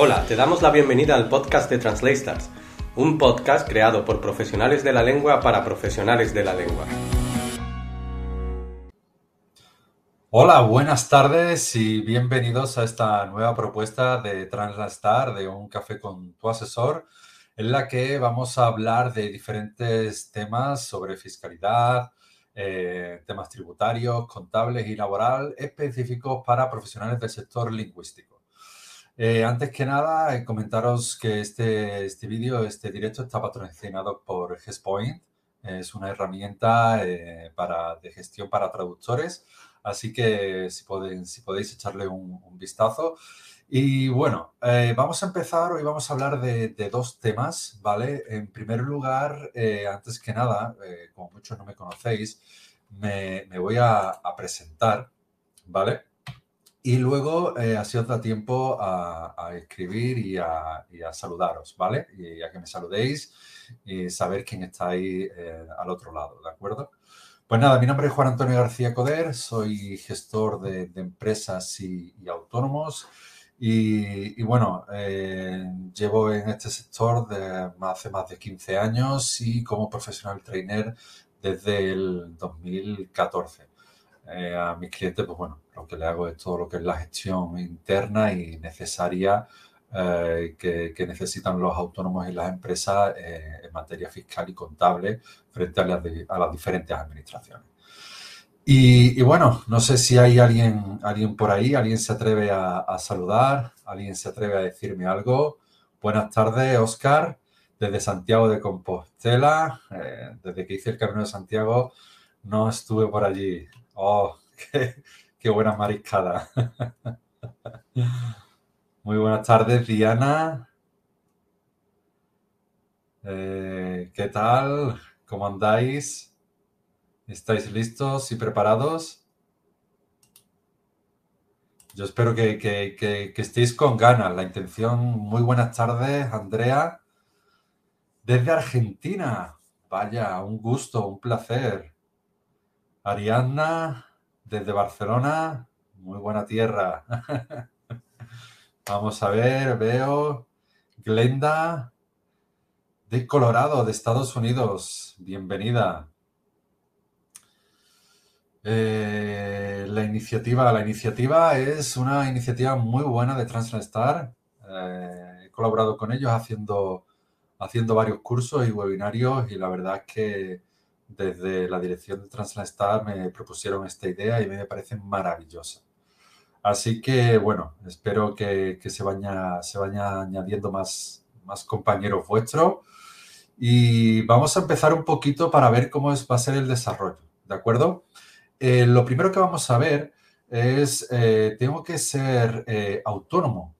Hola, te damos la bienvenida al podcast de Translators, un podcast creado por profesionales de la lengua para profesionales de la lengua. Hola, buenas tardes y bienvenidos a esta nueva propuesta de Translastar de un café con tu asesor, en la que vamos a hablar de diferentes temas sobre fiscalidad, eh, temas tributarios, contables y laboral específicos para profesionales del sector lingüístico. Eh, antes que nada, eh, comentaros que este, este vídeo, este directo está patrocinado por GESPoint. Es una herramienta eh, para, de gestión para traductores, así que si, pueden, si podéis echarle un, vistazo. Y bueno, vamos a empezar, hoy vamos a hablar de, dos temas, ¿vale? En primer lugar, antes que nada, como muchos no me conocéis, me, me voy a presentar, ¿vale? Y luego, eh, así os da tiempo a, escribir y a, saludaros, ¿vale? Y a que me saludéis y saber quién está ahí eh, al otro lado, ¿de acuerdo? Pues nada, mi nombre es Juan Antonio García Coder, soy gestor de, empresas y, autónomos y, bueno, eh, llevo en este sector de, hace más de 15 años y como profesional trainer desde el 2014. Eh, a mis clientes, pues bueno, lo que le hago es todo lo que es la gestión interna y necesaria eh, que, necesitan los autónomos y las empresas eh, en materia fiscal y contable frente a las, diferentes administraciones. Y, bueno, no sé si hay alguien, alguien por ahí, alguien se atreve a, a saludar, alguien se atreve a decirme algo. Buenas tardes, Oscar, desde Santiago de Compostela. desde que hice el Camino de Santiago no estuve por allí. Oh, qué, buena mariscada. Muy buenas tardes, Diana. Eh, ¿Qué tal? ¿Cómo andáis? ¿Estáis listos y preparados? Yo espero que, que, estéis con ganas. La intención, muy buenas tardes, Andrea. Desde Argentina. Vaya, un gusto, un placer. Ariadna, desde Barcelona, muy buena tierra. Vamos a ver, veo. Glenda, de Colorado, de Estados Unidos, bienvenida. Eh, la iniciativa, la iniciativa es una iniciativa muy buena de Translastar. Eh, he colaborado con ellos haciendo, haciendo varios cursos y webinarios y la verdad es que desde la dirección de Translastar me propusieron esta idea y me parece maravillosa. Así que, bueno, espero que, se, vaya, añadiendo más, compañeros vuestros. Y vamos a empezar un poquito para ver cómo es, va a ser el desarrollo, ¿de acuerdo? Eh, lo primero que vamos a ver es, eh, tengo que ser eh, autónomo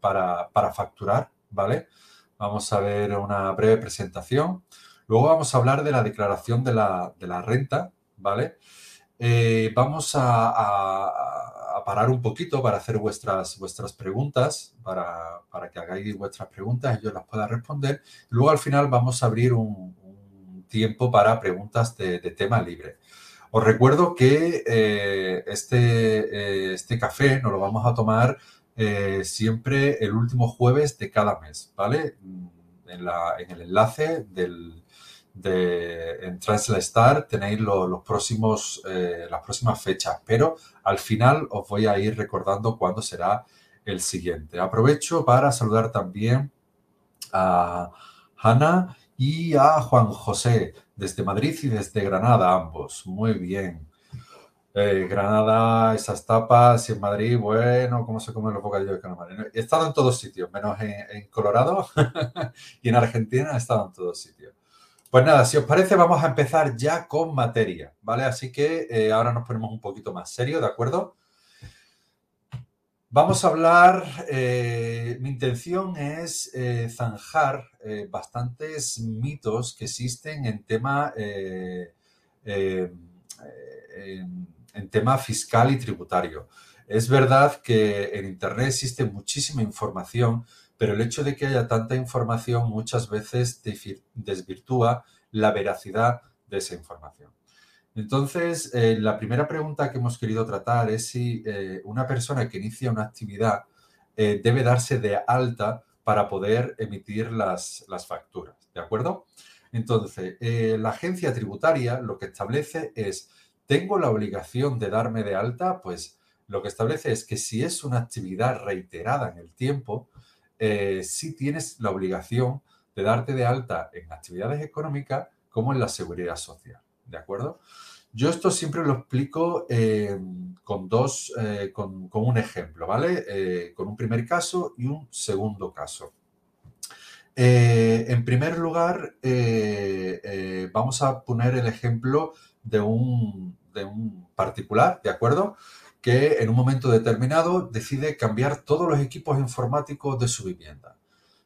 para, para facturar, ¿vale? Vamos a ver una breve presentación. Luego vamos a hablar de la declaración de la, renta, ¿vale? Eh, vamos a, parar un poquito para hacer vuestras, vuestras preguntas, para, que hagáis vuestras preguntas y yo las pueda responder. Luego al final vamos a abrir un, tiempo para preguntas de, tema libre. Os recuerdo que eh, este, eh, este café nos lo vamos a tomar siempre el último jueves de cada mes, ¿vale? En, en el enlace del, de, en Star tenéis los próximos, eh, las próximas fechas, pero al final os voy a ir recordando cuándo será el siguiente. Aprovecho para saludar también a Hanna y a Juan José desde Madrid y desde Granada, ambos. Muy bien. Eh, Granada, esas tapas, y en Madrid, bueno, ¿cómo se comen los bocadillos de calamares? He estado en todos sitios, menos en, Colorado y en Argentina he estado en todos sitios. Pues nada, si os parece, vamos a empezar ya con materia, ¿vale? Así que eh, ahora nos ponemos un poquito más serio, ¿de acuerdo? Vamos a hablar, eh, mi intención es zanjar bastantes mitos que existen en tema, tema fiscal y tributario. Es verdad que en Internet existe muchísima información pero el hecho de que haya tanta información muchas veces desvirtúa la veracidad de esa información. Entonces, eh, la primera pregunta que hemos querido tratar es si eh, una persona que inicia una actividad eh, debe darse de alta para poder emitir las, las facturas, ¿de acuerdo? Entonces, la agencia tributaria lo que establece es, ¿tengo la obligación de darme de alta? Pues lo que establece es que si es una actividad reiterada en el tiempo, eh, sí tienes la obligación de darte de alta en actividades económicas como en la seguridad social, ¿de acuerdo? Yo esto siempre lo explico eh, con dos, eh, con, un ejemplo, ¿vale? Eh, con un primer caso y un segundo caso. en primer lugar, vamos a poner el ejemplo de un, de un particular, ¿de acuerdo? Que en un momento determinado decide cambiar todos los equipos informáticos de su vivienda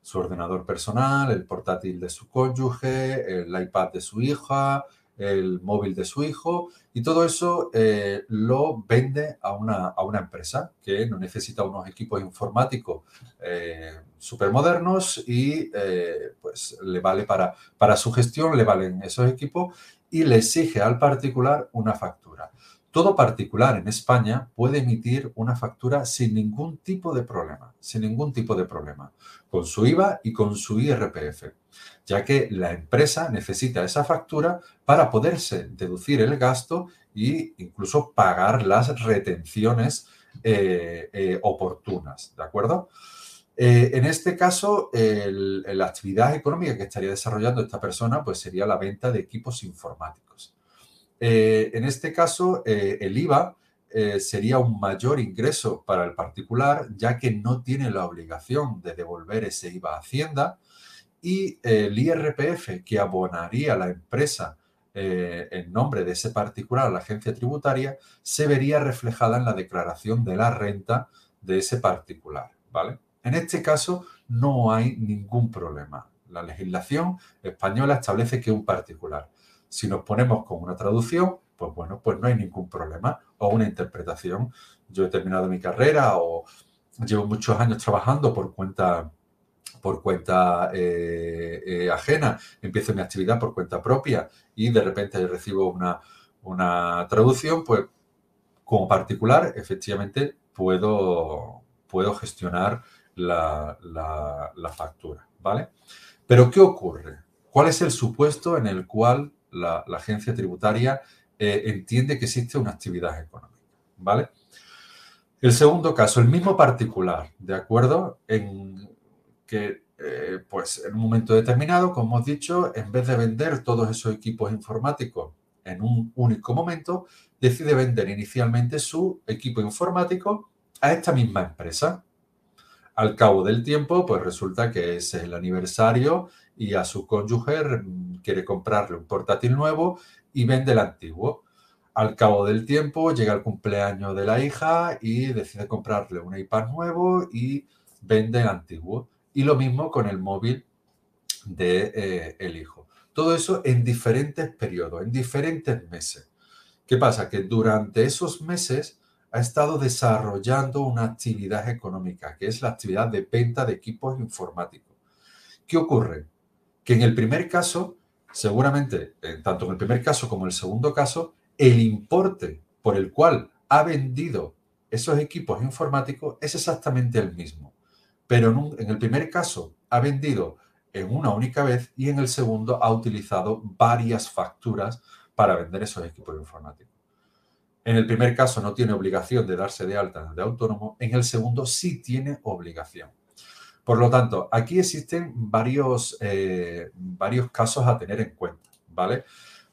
su ordenador personal, el portátil de su cónyuge, el iPad de su hija, el móvil de su hijo y todo eso eh, lo vende a una, a una, empresa que no necesita unos equipos informáticos eh, súper modernos y eh, pues le vale para, para su gestión, le valen esos equipos y le exige al particular una factura. Todo particular en España puede emitir una factura sin ningún tipo de problema, sin ningún tipo de problema, con su IVA y con su IRPF, ya que la empresa necesita esa factura para poderse deducir el gasto e incluso pagar las retenciones eh, eh, oportunas, ¿de acuerdo? Eh, en este caso, la actividad económica que estaría desarrollando esta persona pues sería la venta de equipos informáticos. Eh, en este caso, eh, el IVA sería un mayor ingreso para el particular, ya que no tiene la obligación de devolver ese IVA a Hacienda y el IRPF que abonaría la empresa en nombre de ese particular a la agencia tributaria se vería reflejada en la declaración de la renta de ese particular, ¿vale? En este caso no hay ningún problema. La legislación española establece que un particular si nos ponemos con una traducción, pues bueno, pues no hay ningún problema. O una interpretación. Yo he terminado mi carrera o llevo muchos años trabajando por cuenta por cuenta eh, eh, ajena, empiezo mi actividad por cuenta propia y de repente recibo una, una traducción, pues como particular, efectivamente, puedo, puedo gestionar la, factura, ¿vale? Pero ¿qué ocurre? ¿Cuál es el supuesto en el cual la, agencia tributaria eh, entiende que existe una actividad económica, ¿vale? El segundo caso, el mismo particular, ¿de acuerdo? En que, eh, pues, en un momento determinado, como hemos dicho, en vez de vender todos esos equipos informáticos en un único momento, decide vender inicialmente su equipo informático a esta misma empresa. Al cabo del tiempo, pues resulta que es el aniversario y a su cónyuge quiere comprarle un portátil nuevo y vende el antiguo. Al cabo del tiempo llega el cumpleaños de la hija y decide comprarle un iPad nuevo y vende el antiguo. Y lo mismo con el móvil del de, eh, hijo. Todo eso en diferentes periodos, en diferentes meses. ¿Qué pasa? Que durante esos meses ha estado desarrollando una actividad económica, que es la actividad de venta de equipos informáticos. ¿Qué ocurre? que en el primer caso, seguramente, tanto en el primer caso como en el segundo caso, el importe por el cual ha vendido esos equipos informáticos es exactamente el mismo. Pero en, el primer caso ha vendido en una única vez y en el segundo ha utilizado varias facturas para vender esos equipos informáticos. En el primer caso no tiene obligación de darse de alta de autónomo, en el segundo sí tiene obligación. Por lo tanto, aquí existen varios, eh, varios casos a tener en cuenta, ¿vale?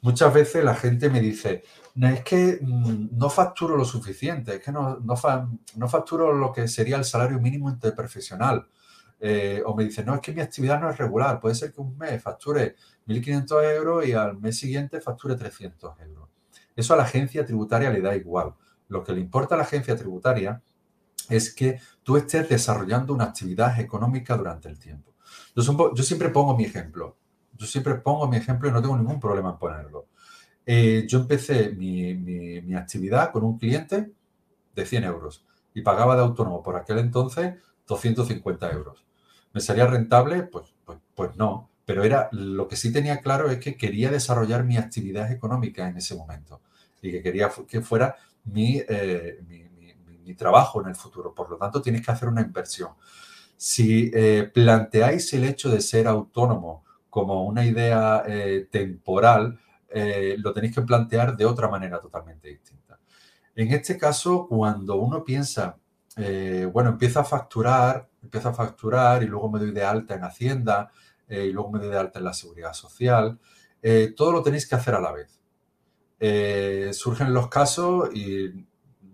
Muchas veces la gente me dice, no, es que mm, no facturo lo suficiente, es que no, no, facturo lo que sería el salario mínimo interprofesional. Eh, o me dice, no, es que mi actividad no es regular, puede ser que un mes facture 1.500 euros y al mes siguiente facture 300 euros. Eso a la agencia tributaria le da igual. Lo que le importa a la agencia tributaria es que tú estés desarrollando una actividad económica durante el tiempo. Yo, siempre pongo mi ejemplo. Yo siempre pongo mi ejemplo y no tengo ningún problema en ponerlo. Eh, yo empecé mi, actividad con un cliente de 100 euros y pagaba de autónomo por aquel entonces 250 euros. ¿Me sería rentable? Pues, pues, pues, no. Pero era, lo que sí tenía claro es que quería desarrollar mi actividad económica en ese momento y que quería que fuera mi, eh, mi trabajo en el futuro. Por lo tanto, tienes que hacer una inversión. Si eh, planteáis el hecho de ser autónomo como una idea eh, temporal, lo tenéis que plantear de otra manera totalmente distinta. En este caso, cuando uno piensa, bueno, empieza a facturar, empieza a facturar y luego me doy de alta en Hacienda y luego me doy de alta en la Seguridad Social, todo lo tenéis que hacer a la vez. surgen los casos y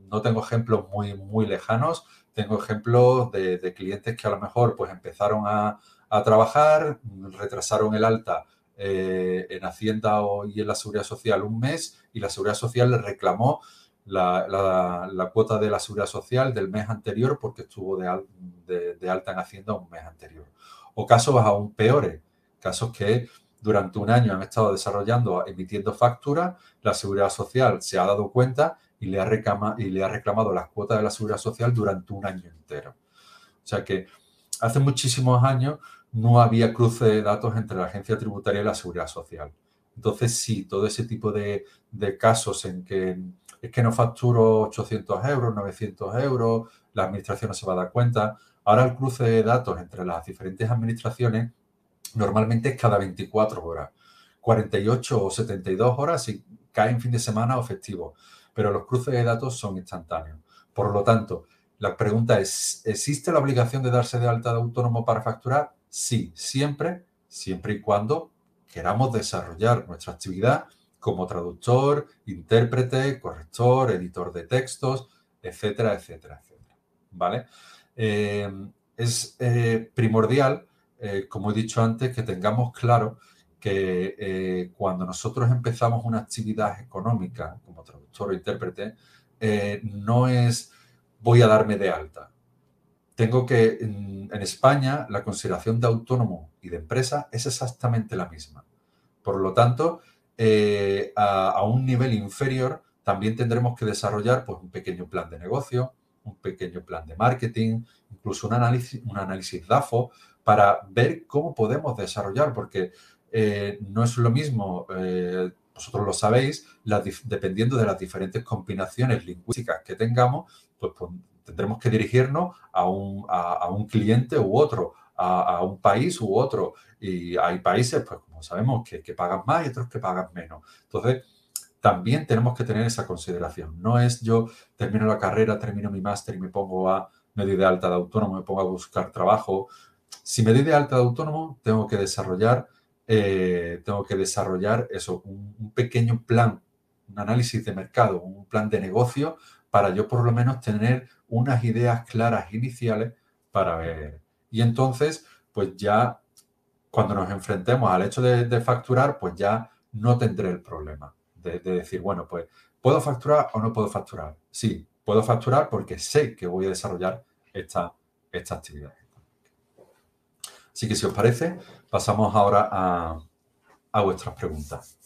no tengo ejemplos muy, muy lejanos, tengo ejemplos de, clientes que a lo mejor pues empezaron a, trabajar, retrasaron el alta eh, en Hacienda y en la Seguridad Social un mes y la Seguridad Social le reclamó la, cuota de la Seguridad Social del mes anterior porque estuvo de, de, alta en Hacienda un mes anterior. O casos aún peores, casos que durante un año han estado desarrollando, emitiendo facturas, la Seguridad Social se ha dado cuenta y le, ha y le ha reclamado las cuotas de la seguridad social durante un año entero. O sea que hace muchísimos años no había cruce de datos entre la agencia tributaria y la seguridad social. Entonces, sí, todo ese tipo de, casos en que es que no facturo 800 euros, 900 euros, la administración no se va a dar cuenta. Ahora el cruce de datos entre las diferentes administraciones normalmente es cada 24 horas, 48 o 72 horas si cae en fin de semana o festivo pero los cruces de datos son instantáneos. Por lo tanto, la pregunta es, ¿existe la obligación de darse de alta de autónomo para facturar? Sí, siempre, siempre y cuando queramos desarrollar nuestra actividad como traductor, intérprete, corrector, editor de textos, etcétera, etcétera, etcétera. ¿Vale? Es eh, primordial, eh, como he dicho antes, que tengamos claro que eh, cuando nosotros empezamos una actividad económica como traductor o intérprete, no es voy a darme de alta. Tengo que, en, España, la consideración de autónomo y de empresa es exactamente la misma. Por lo tanto, eh, a, un nivel inferior, también tendremos que desarrollar pues, un pequeño plan de negocio, un pequeño plan de marketing, incluso un análisis, un análisis DAFO para ver cómo podemos desarrollar, porque eh, no es lo mismo, eh, vosotros lo sabéis, dependiendo de las diferentes combinaciones lingüísticas que tengamos, pues, tendremos que dirigirnos a un, a, un cliente u otro, a, un país u otro. Y hay países, pues como sabemos, que, que pagan más y otros que pagan menos. Entonces, también tenemos que tener esa consideración. No es yo termino la carrera, termino mi máster y me pongo a, medio de alta de autónomo, me pongo a buscar trabajo. Si me doy de alta de autónomo, tengo que desarrollar eh, tengo que desarrollar eso, un, pequeño plan, un análisis de mercado, un plan de negocio para yo por lo menos tener unas ideas claras iniciales para ver. Y entonces, pues ya cuando nos enfrentemos al hecho de, facturar, pues ya no tendré el problema de, decir, bueno, pues ¿puedo facturar o no puedo facturar? Sí, puedo facturar porque sé que voy a desarrollar esta, esta actividad. Así que si os parece, pasamos ahora a, vuestras preguntas.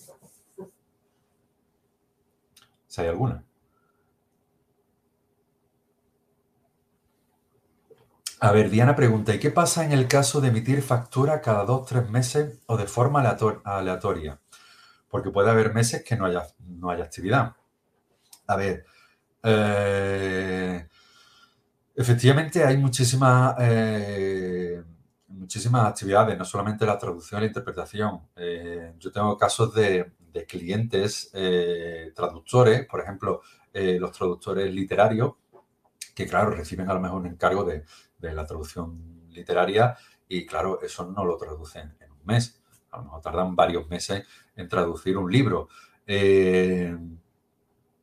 Si hay alguna. A ver, Diana pregunta, ¿y qué pasa en el caso de emitir factura cada dos, tres meses o de forma aleatoria? Porque puede haber meses que no haya, no haya actividad. A ver, eh, efectivamente hay muchísimas eh, muchísimas actividades, no solamente la traducción y la interpretación. Eh, yo tengo casos de, clientes eh, traductores, por ejemplo, los traductores literarios, que claro, reciben a lo mejor un encargo de, la traducción literaria y claro, eso no lo traducen en un mes. A lo mejor tardan varios meses en traducir un libro.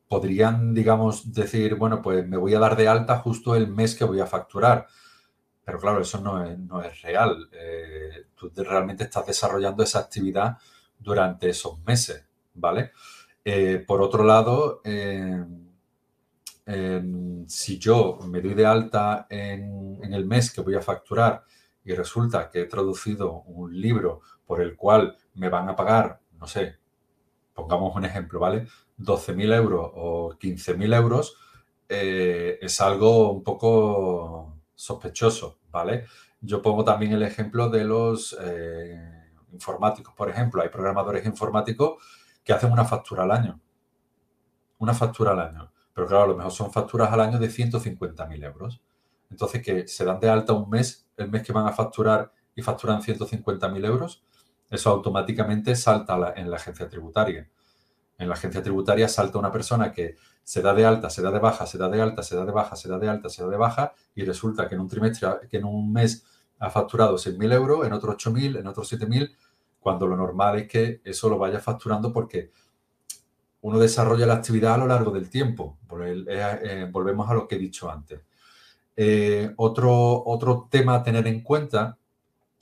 podrían, digamos, decir, bueno, pues me voy a dar de alta justo el mes que voy a facturar pero claro, eso no es, real. Eh, tú realmente estás desarrollando esa actividad durante esos meses, ¿vale? Eh, por otro lado, si yo me doy de alta en, el mes que voy a facturar y resulta que he traducido un libro por el cual me van a pagar, no sé, pongamos un ejemplo, ¿vale? 12.000 euros o 15.000 euros, eh, es algo un poco sospechoso, ¿vale? Yo pongo también el ejemplo de los eh, informáticos, por ejemplo. Hay programadores informáticos que hacen una factura al año. Una factura al año. Pero claro, a lo mejor son facturas al año de 150.000 euros. Entonces, que se dan de alta un mes, el mes que van a facturar y facturan 150.000 euros, eso automáticamente salta en la agencia tributaria. En la agencia tributaria salta una persona que se da de alta, se da de baja, se da de alta, se da de baja, se da de alta, se da de baja y resulta que en un trimestre, que en un mes ha facturado 6.000 euros, en otro 8.000, en otro 7.000, cuando lo normal es que eso lo vaya facturando porque uno desarrolla la actividad a lo largo del tiempo. Eh, volvemos a lo que he dicho antes. Eh, otro, otro tema a tener en cuenta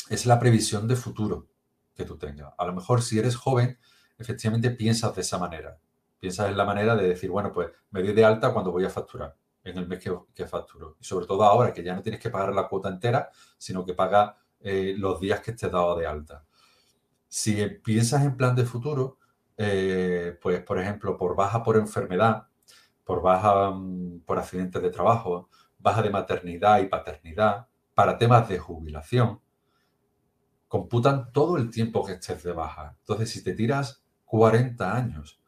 es la previsión de futuro que tú tengas. A lo mejor si eres joven, efectivamente piensas de esa manera. Piensas en la manera de decir, bueno, pues me doy de alta cuando voy a facturar, en el mes que, facturo. Y sobre todo ahora que ya no tienes que pagar la cuota entera, sino que pagas eh, los días que estés dado de alta. Si piensas en plan de futuro, eh, pues por ejemplo, por baja por enfermedad, por baja mm, por accidentes de trabajo, baja de maternidad y paternidad, para temas de jubilación, computan todo el tiempo que estés de baja. Entonces, si te tiras 40 años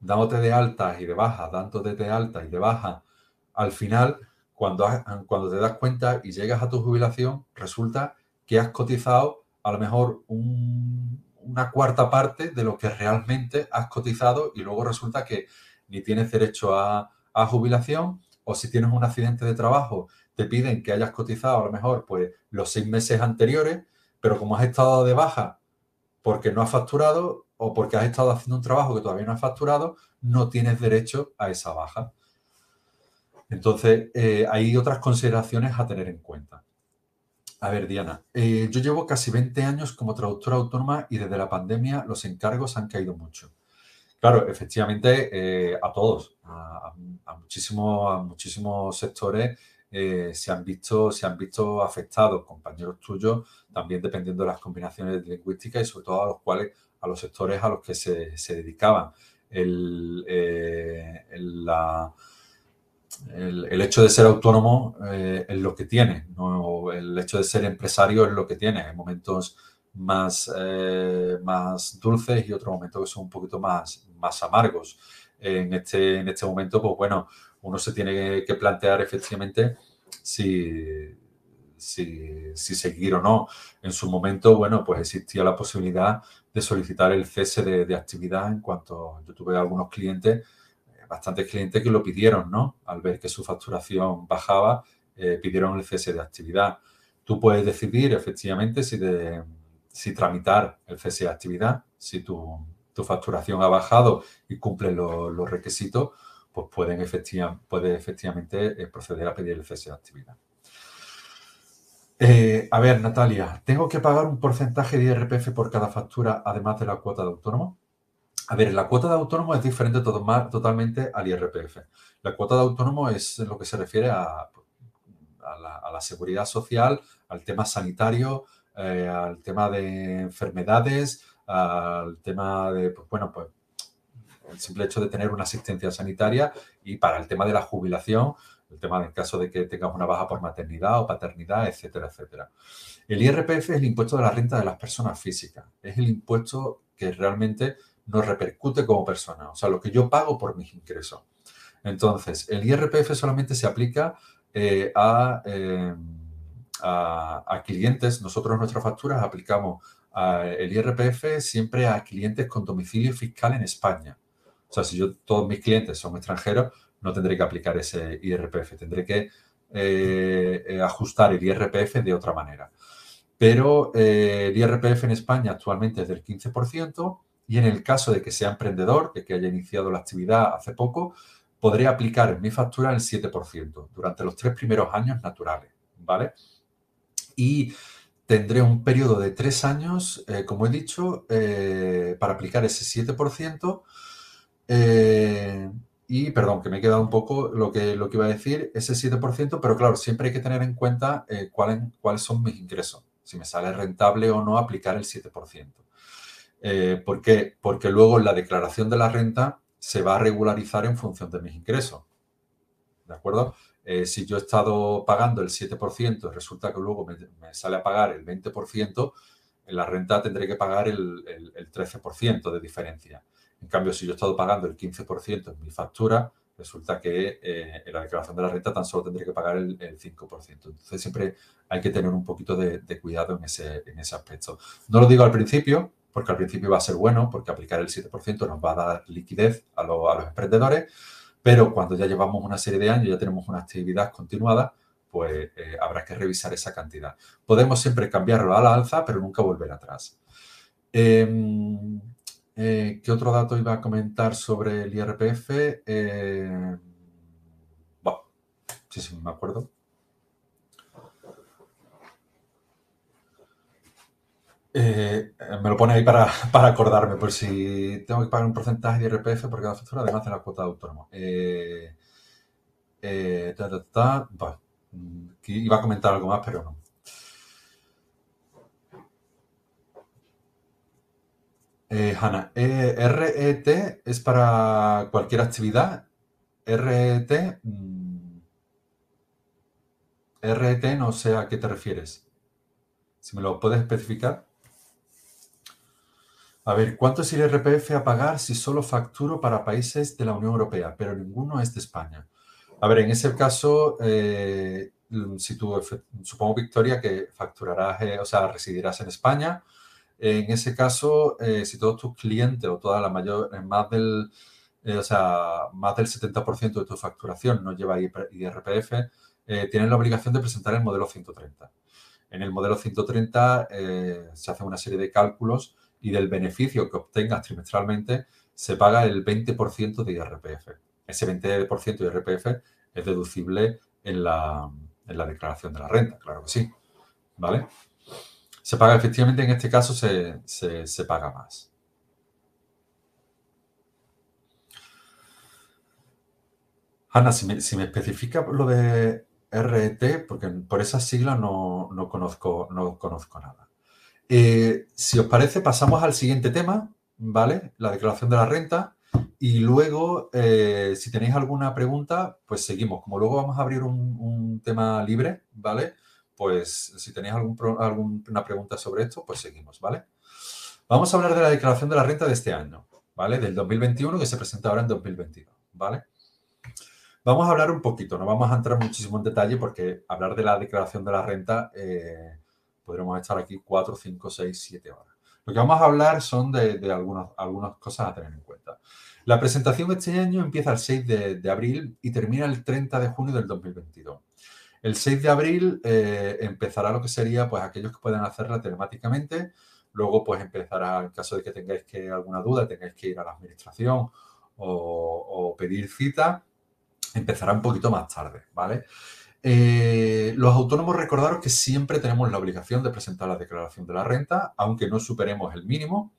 dándote de alta y de baja, dándote de alta y de baja, al final, cuando, cuando te das cuenta y llegas a tu jubilación, resulta que has cotizado a lo mejor una cuarta parte de lo que realmente has cotizado y luego resulta que ni tienes derecho a jubilación o si tienes un accidente de trabajo, te piden que hayas cotizado a lo mejor pues los seis meses anteriores pero como has estado de baja porque no has facturado o porque has estado haciendo un trabajo que todavía no has facturado, no tienes derecho a esa baja. Entonces, eh, hay otras consideraciones a tener en cuenta. A ver, Diana, eh, yo llevo casi 20 años como traductora autónoma y desde la pandemia los encargos han caído mucho. Claro, efectivamente, eh, a todos, a, muchísimos, a muchísimos sectores eh, se, han visto, se han visto afectados compañeros tuyos, también dependiendo de las combinaciones lingüísticas y sobre todo a los cuales, a los sectores a los que se, dedicaban. El, eh, el, hecho de ser autónomo es lo que tiene, el hecho de ser empresario es lo que tiene. Hay momentos más, más dulces y otros momentos que son un poquito más, más amargos. En este, en este momento, pues bueno, uno se tiene que plantear efectivamente si, si, seguir o no. En su momento, bueno, pues existía la posibilidad de solicitar el cese de, actividad en cuanto yo tuve algunos clientes, eh, bastantes clientes que lo pidieron, ¿no? Al ver que su facturación bajaba, eh, pidieron el cese de actividad. Tú puedes decidir efectivamente si, de, si tramitar el cese de actividad, si tu, tu facturación ha bajado y cumple los requisitos pues pueden puede efectivamente eh, proceder a pedir el cese de actividad. Eh, a ver, Natalia, ¿tengo que pagar un porcentaje de IRPF por cada factura además de la cuota de autónomo? A ver, la cuota de autónomo es diferente totalmente al IRPF. La cuota de autónomo es lo que se refiere a, la, seguridad social, al tema sanitario, eh, al tema de enfermedades, al tema de, pues, bueno, pues el simple hecho de tener una asistencia sanitaria y para el tema de la jubilación, el tema del caso de que tengas una baja por maternidad o paternidad, etcétera, etcétera. El IRPF es el impuesto de la renta de las personas físicas. Es el impuesto que realmente nos repercute como persona, o sea, lo que yo pago por mis ingresos. Entonces, el IRPF solamente se aplica eh, eh, a, clientes. Nosotros nuestras facturas aplicamos el IRPF siempre a clientes con domicilio fiscal en España. O sea, si yo todos mis clientes son extranjeros, no tendré que aplicar ese IRPF, tendré que eh, eh, ajustar el IRPF de otra manera. Pero eh, el IRPF en España actualmente es del 15% y en el caso de que sea emprendedor, de que haya iniciado la actividad hace poco, podré aplicar en mi factura el 7% durante los tres primeros años naturales, ¿vale? Y tendré un periodo de tres años, como he dicho, para aplicar ese 7% eh, y perdón, que me he quedado un poco lo que, lo que iba a decir, ese 7%, pero claro, siempre hay que tener en cuenta eh, cuáles, cuáles son mis ingresos, si me sale rentable o no aplicar el 7%. Eh, ¿Por qué? Porque luego la declaración de la renta se va a regularizar en función de mis ingresos. ¿De acuerdo? Si yo he estado pagando el 7% y resulta que luego me, sale a pagar el 20%, en la renta tendré que pagar el, el 13% de diferencia. En cambio, si yo he estado pagando el 15% en mi factura, resulta que eh, en la declaración de la renta tan solo tendría que pagar el, 5%. Entonces siempre hay que tener un poquito de, cuidado en ese, en ese aspecto. No lo digo al principio, porque al principio va a ser bueno, porque aplicar el 7% nos va a dar liquidez a, a los emprendedores, pero cuando ya llevamos una serie de años, ya tenemos una actividad continuada, pues eh, habrá que revisar esa cantidad. Podemos siempre cambiarlo a la alza, pero nunca volver atrás. Em, eh, ¿Qué otro dato iba a comentar sobre el IRPF? Eh, bueno, sí, sí, me acuerdo. Eh, me lo pone ahí para, acordarme, por si tengo que pagar un porcentaje de IRPF por cada factura, además de la cuota de autónomo. iba a comentar algo más, pero no. Eh, Hanna, eh, RET es para cualquier actividad. RET, mm, RET no sé a qué te refieres. Si me lo puedes especificar. A ver, ¿cuánto es el IRPF a pagar si solo facturo para países de la Unión Europea, pero ninguno es de España? A ver, en ese caso, eh, si tú, supongo, Victoria, que facturarás, eh, o sea, residirás en España, en ese caso, eh, si todos tus clientes o toda la mayor, eh, más del, eh, o sea, más del 70% de tu facturación no lleva IRPF, tienen la obligación de presentar el modelo 130. En el modelo 130 se hace una serie de cálculos y del beneficio que obtengas trimestralmente se paga el 20% de IRPF. Ese 20% de IRPF es deducible en la, en la declaración de la renta, claro que sí. ¿Vale? se paga efectivamente, en este caso se, paga más. Ana, si me, especifica lo de RET, porque por esas siglas no, conozco, no conozco nada. Eh, si os parece, pasamos al siguiente tema, ¿vale? La declaración de la renta. Y luego, eh, si tenéis alguna pregunta, pues seguimos. Como luego vamos a abrir un, tema libre, ¿vale? pues si tenéis alguna pregunta sobre esto, pues seguimos, ¿vale? Vamos a hablar de la declaración de la renta de este año, ¿vale? Del 2021 que se presenta ahora en 2022, ¿vale? Vamos a hablar un poquito, no vamos a entrar muchísimo en detalle porque hablar de la declaración de la renta eh, podremos estar aquí 4, 5, 6, 7 horas. Lo que vamos a hablar son de, algunas, cosas a tener en cuenta. La presentación este año empieza el 6 de, de abril y termina el 30 de junio del 2022. El 6 de abril eh, empezará lo que sería, pues, aquellos que puedan hacerla telemáticamente. Luego, pues, empezará, en caso de que tengáis que alguna duda, tengáis que ir a la administración o, pedir cita, empezará un poquito más tarde, ¿vale? Eh, los autónomos, recordaros que siempre tenemos la obligación de presentar la declaración de la renta, aunque no superemos el mínimo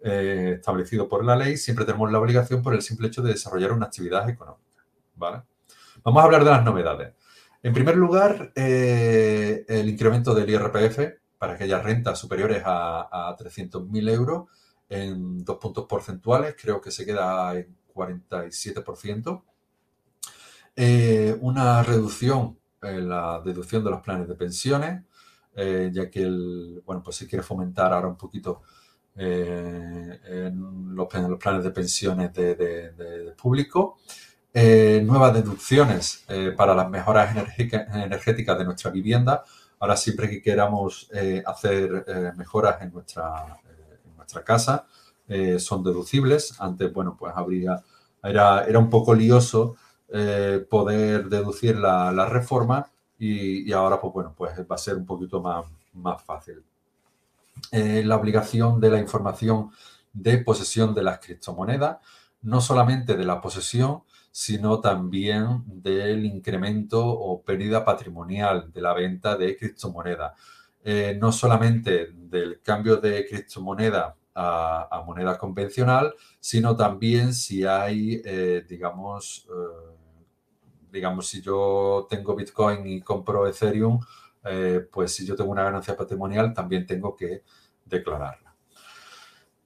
eh, establecido por la ley, siempre tenemos la obligación por el simple hecho de desarrollar una actividad económica, ¿vale? Vamos a hablar de las novedades. En primer lugar, eh, el incremento del IRPF para aquellas rentas superiores a, 300.000 euros en dos puntos porcentuales, creo que se queda en 47%. Eh, una reducción en la deducción de los planes de pensiones, eh, ya que el, bueno, pues se quiere fomentar ahora un poquito en los, planes de pensiones de público. Eh, nuevas deducciones eh, para las mejoras energéticas de nuestra vivienda. Ahora, siempre que queramos eh, hacer mejoras en nuestra, nuestra casa, son deducibles. Antes, bueno, pues habría, era, era un poco lioso poder deducir la, reforma y, ahora, pues bueno, pues va a ser un poquito más, más fácil. la obligación de la información de posesión de las criptomonedas, no solamente de la posesión, sino también del incremento o pérdida patrimonial de la venta de criptomoneda. Eh, no solamente del cambio de criptomoneda a, moneda convencional, sino también si hay, eh, digamos, eh, digamos, si yo tengo Bitcoin y compro Ethereum, pues si yo tengo una ganancia patrimonial, también tengo que declararla.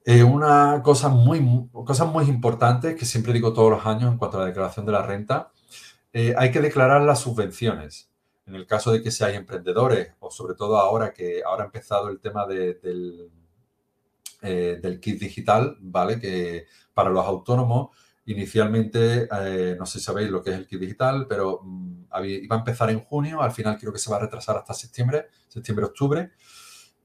Eh, una cosa muy, cosas muy importantes que siempre digo todos los años en cuanto a la declaración de la renta, eh, hay que declarar las subvenciones. En el caso de que seáis emprendedores o sobre todo ahora que ahora ha empezado el tema del, eh, del kit digital, ¿vale? Que para los autónomos Inicialmente, eh, no sé si sabéis lo que es el kit digital, pero mm, iba a empezar en junio, al final creo que se va a retrasar hasta septiembre, septiembre-octubre.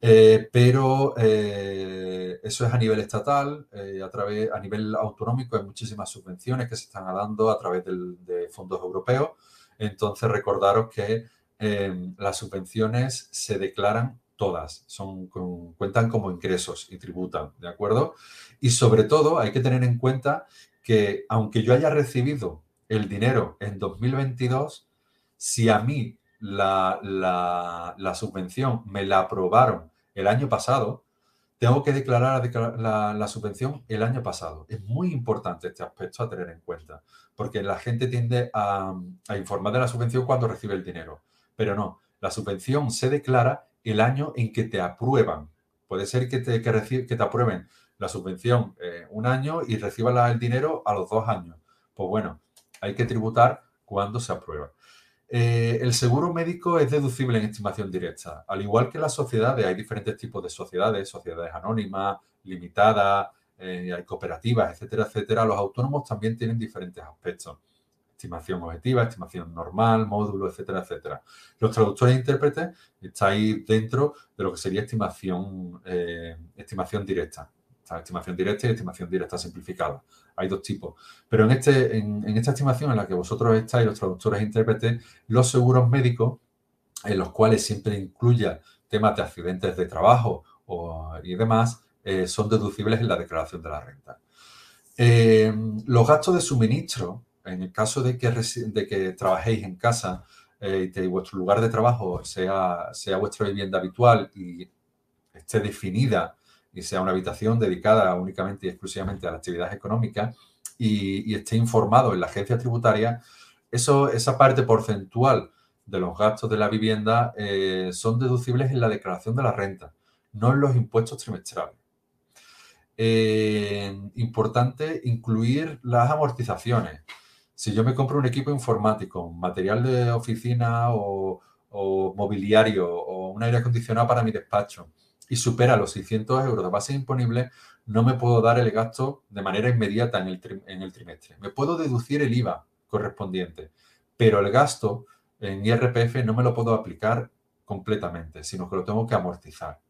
Eh, pero eh, eso es a nivel estatal, a, través, a nivel autonómico hay muchísimas subvenciones que se están dando a través de fondos europeos. Entonces, recordaros que em, las subvenciones se declaran todas, son, cuentan como ingresos y tributan, ¿de acuerdo? Y sobre todo hay que tener en cuenta que aunque yo haya recibido el dinero en 2022, si a mí la, subvención me la aprobaron el año pasado, tengo que declarar la, subvención el año pasado. Es muy importante este aspecto a tener en cuenta, porque la gente tiende a, informar de la subvención cuando recibe el dinero, pero no, la subvención se declara el año en que te aprueban. Puede ser que te, que, que te aprueben la subvención eh, un año y reciba el dinero a los dos años. Pues bueno, hay que tributar cuando se aprueba. Eh, el seguro médico es deducible en estimación directa. Al igual que las sociedades, hay diferentes tipos de sociedades, sociedades anónimas, limitadas, eh, hay cooperativas, etcétera, etcétera. Los autónomos también tienen diferentes aspectos. Estimación objetiva, estimación normal, módulo, etcétera, etcétera. Los traductores e intérpretes estáis dentro de lo que sería estimación, estimación directa estimación directa y estimación directa simplificada. Hay dos tipos. Pero en, este, en, esta estimación en la que vosotros estáis, los traductores e intérpretes, los seguros médicos, en los cuales siempre incluya temas de accidentes de trabajo y demás, eh, son deducibles en la declaración de la renta. Eh, los gastos de suministro, en el caso de que, de que trabajéis en casa eh, y vuestro lugar de trabajo sea, sea vuestra vivienda habitual y esté definida y sea una habitación dedicada únicamente y exclusivamente a la actividad económica y, esté informado en la agencia tributaria, eso, esa parte porcentual de los gastos de la vivienda eh, son deducibles en la declaración de la renta, no en los impuestos trimestrales. Eh, importante incluir las amortizaciones. Si yo me compro un equipo informático, material de oficina o, o mobiliario o un aire acondicionado para mi despacho, y supera los 600 euros de base imponible, no me puedo dar el gasto de manera inmediata en el, en el trimestre. Me puedo deducir el IVA correspondiente, pero el gasto en IRPF no me lo puedo aplicar completamente, sino que lo tengo que amortizar.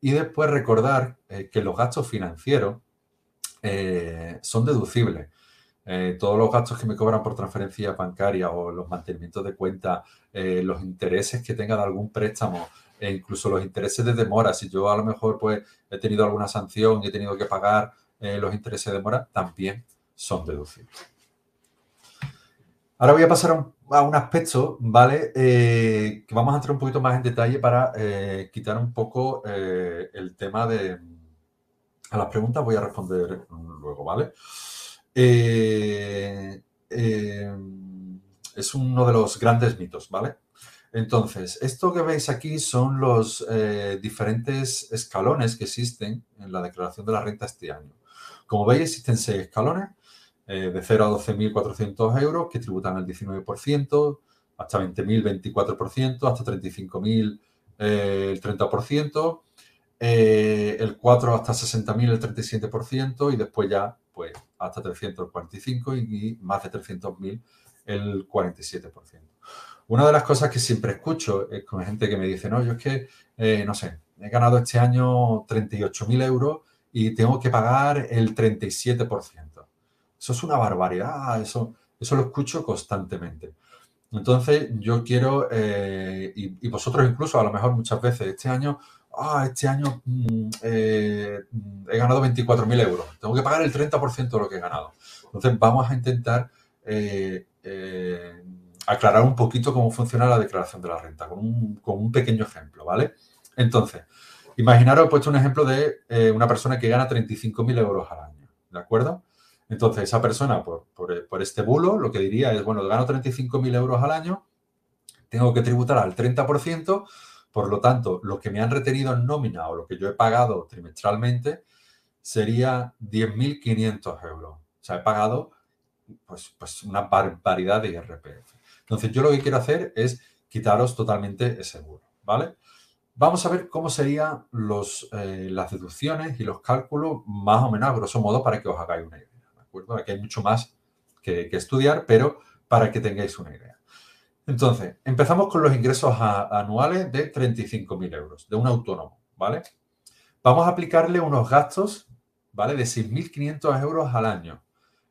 Y después recordar eh, que los gastos financieros eh, son deducibles. Eh, todos los gastos que me cobran por transferencia bancaria o los mantenimientos de cuenta, los intereses que tenga de algún préstamo, e incluso los intereses de demora. Si yo a lo mejor pues he tenido alguna sanción y he tenido que pagar eh, los intereses de demora, también son deducibles. Ahora voy a pasar a un, aspecto, ¿vale? Eh, que vamos a entrar un poquito más en detalle para eh, quitar un poco el tema de... A las preguntas voy a responder luego, ¿vale? es uno de los grandes mitos, ¿vale? Entonces, esto que veis aquí son los eh, diferentes escalones que existen en la declaración de la renta este año. Como veis, existen seis escalones, eh, de 0 a 12.400 euros, que tributan el 19%, hasta 20.000, 24%, hasta 35.000, eh, el 30%, el 4 hasta 60.000, el 37%, y después ya, pues, hasta 345 y, y más de 300.000, el 47%. Una de las cosas que siempre escucho es con gente que me dice, no, yo es que, eh, no sé, he ganado este año 38.000 euros y tengo que pagar el 37%. Eso es una barbaridad, eso, eso lo escucho constantemente. Entonces, yo quiero, eh, y, vosotros incluso a lo mejor muchas veces, este año, ah, este año mm, eh, he ganado 24.000 euros, tengo que pagar el 30% de lo que he ganado. Entonces, vamos a intentar aclarar un poquito cómo funciona la declaración de la renta, con un, pequeño ejemplo, ¿vale? Entonces, imaginaros, he puesto un ejemplo de eh, una persona que gana 35.000 euros al año, ¿de acuerdo? Entonces, esa persona, por, este bulo, lo que diría es, bueno, gano 35.000 euros al año, tengo que tributar al 30%, por lo tanto, lo que me han retenido en nómina o lo que yo he pagado trimestralmente sería 10.500 euros. O sea, he pagado pues, pues una barbaridad de IRPF. Entonces, yo lo que quiero hacer es quitaros totalmente ese seguro, ¿vale? Vamos a ver cómo serían los, eh, las deducciones y los cálculos más o menos a grosso modo para que os hagáis una idea. acuerdo? Aquí hay mucho más que, estudiar, pero para que tengáis una idea. Entonces, empezamos con los ingresos anuales de 35.000 euros de un autónomo, ¿vale? Vamos a aplicarle unos gastos, ¿vale? De 6.500 euros al año,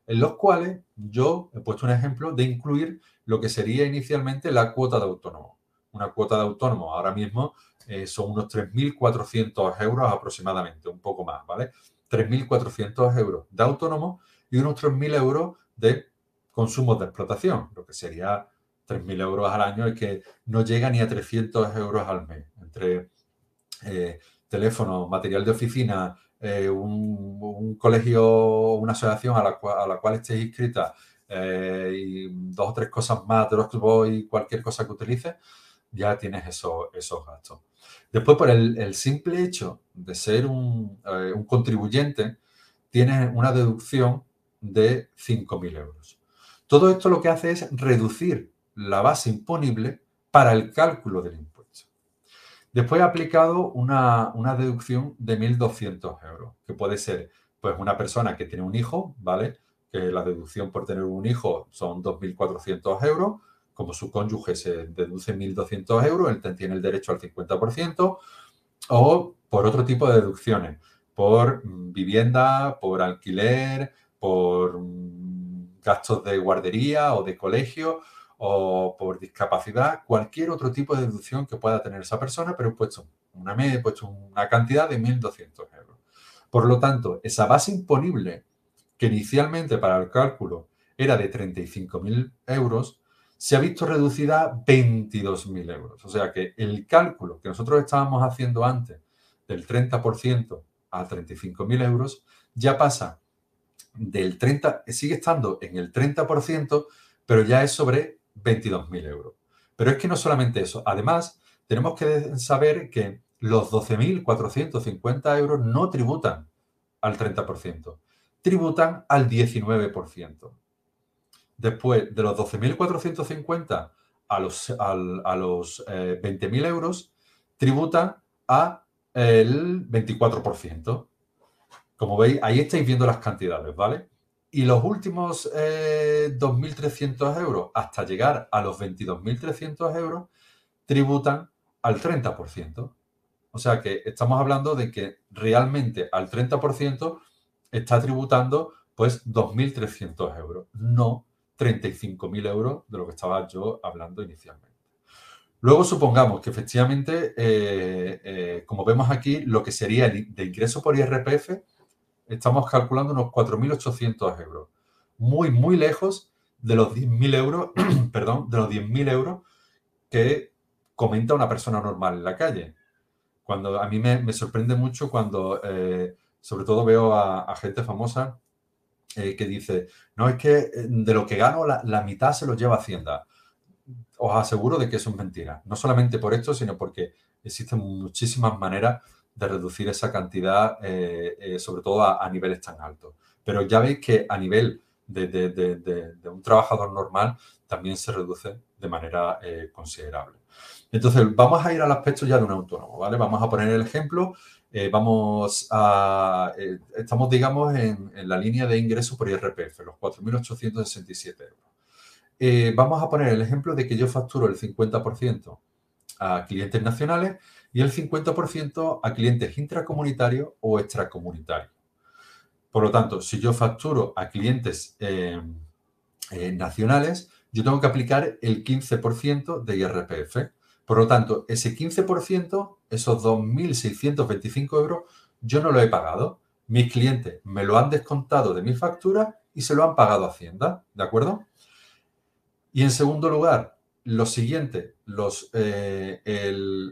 en los cuales yo he puesto un ejemplo de incluir lo que sería inicialmente la cuota de autónomo. Una cuota de autónomo ahora mismo eh, son unos 3.400 euros aproximadamente, un poco más, ¿vale? 3.400 euros de autónomo y unos 3.000 euros de consumos de explotación, lo que sería 3.000 euros al año y que no llega ni a 300 euros al mes, entre eh, teléfono, material de oficina, eh, un, colegio, una asociación a la, a la cual estéis inscrita eh, y dos o tres cosas más, Dropbox y cualquier cosa que utilices, ya tienes esos, esos gastos. Después, por el, simple hecho de ser un, un contribuyente, tienes una deducción de 5.000 euros. Todo esto lo que hace es reducir la base imponible para el cálculo del impuesto. Después he aplicado una, deducción de 1.200 euros, que puede ser pues una persona que tiene un hijo, ¿vale? Que la deducción por tener un hijo son 2.400 euros, como su cónyuge se deduce 1.200 euros, él tiene el derecho al 50%, o por otro tipo de deducciones, por vivienda, por alquiler, por gastos de guardería o de colegio o por discapacidad, cualquier otro tipo de deducción que pueda tener esa persona, pero he puesto una, he puesto una cantidad de 1.200 euros. Por lo tanto, esa base imponible que inicialmente para el cálculo era de 35.000 euros, se ha visto reducida a 22.000 euros. O sea que el cálculo que nosotros estábamos haciendo antes del 30% a 35.000 euros ya pasa del 30, sigue estando en el 30%, pero ya es sobre 22.000 euros. Pero es que no solamente eso, además tenemos que saber que los 12.450 euros no tributan al 30%, tributan al 19%. Después de los 12.450 a los, a los 20.000 eh, euros, tributan a el 24%. Como veis, ahí estáis viendo las cantidades, ¿vale? Y los últimos 2.300 eh, euros hasta llegar a los 22.300 euros tributan al 30%. O sea que estamos hablando de que realmente al 30% está tributando pues 2.300 euros, no 35.000 euros de lo que estaba yo hablando inicialmente. Luego supongamos que efectivamente, eh, eh, como vemos aquí, lo que sería de ingreso por IRPF estamos calculando unos 4.800 euros. Muy, muy lejos de los 10.000 euros, perdón, de los 10.000 euros que comenta una persona normal en la calle. Cuando a mí me, sorprende mucho cuando, eh, sobre todo veo a, gente famosa eh, que dice, no, es que eh, de lo que gano la, la, mitad se lo lleva Hacienda. Os aseguro de que eso es mentira. No solamente por esto, sino porque existen muchísimas maneras de reducir esa cantidad, eh, eh, sobre todo a, niveles tan altos. Pero ya veis que a nivel de, un trabajador normal también se reduce de manera eh, considerable. Entonces, vamos a ir al aspecto ya de un autónomo, ¿vale? Vamos a poner el ejemplo. vamos a, estamos, digamos, en, en, la línea de ingreso por IRPF, los 4.867 euros. vamos a poner el ejemplo de que yo facturo el 50% a clientes nacionales y el 50% a clientes intracomunitarios o extracomunitarios. Por lo tanto, si yo facturo a clientes eh, eh, nacionales, yo tengo que aplicar el 15% de IRPF. Por lo tanto, ese 15%, esos 2.625 euros, yo no lo he pagado. Mis clientes me lo han descontado de mi factura y se lo han pagado a Hacienda. ¿De acuerdo? Y en segundo lugar, lo siguiente, los, eh,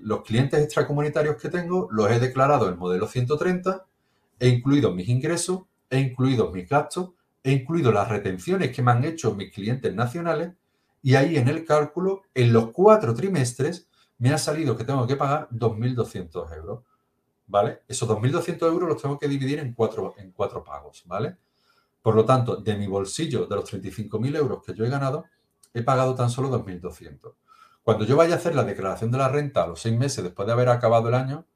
los clientes extracomunitarios que tengo los he declarado en modelo 130, he incluido mis ingresos, he incluido mis gastos, he incluido las retenciones que me han hecho mis clientes nacionales y ahí en el cálculo, en los cuatro trimestres, me ha salido que tengo que pagar 2.200 euros. ¿Vale? Esos 2.200 euros los tengo que dividir en cuatro, en cuatro pagos, ¿vale? Por lo tanto, de mi bolsillo, de los 35.000 euros que yo he ganado, he pagado tan solo 2.200. Cuando yo vaya a hacer la declaración de la renta a los seis meses después de haber acabado el año,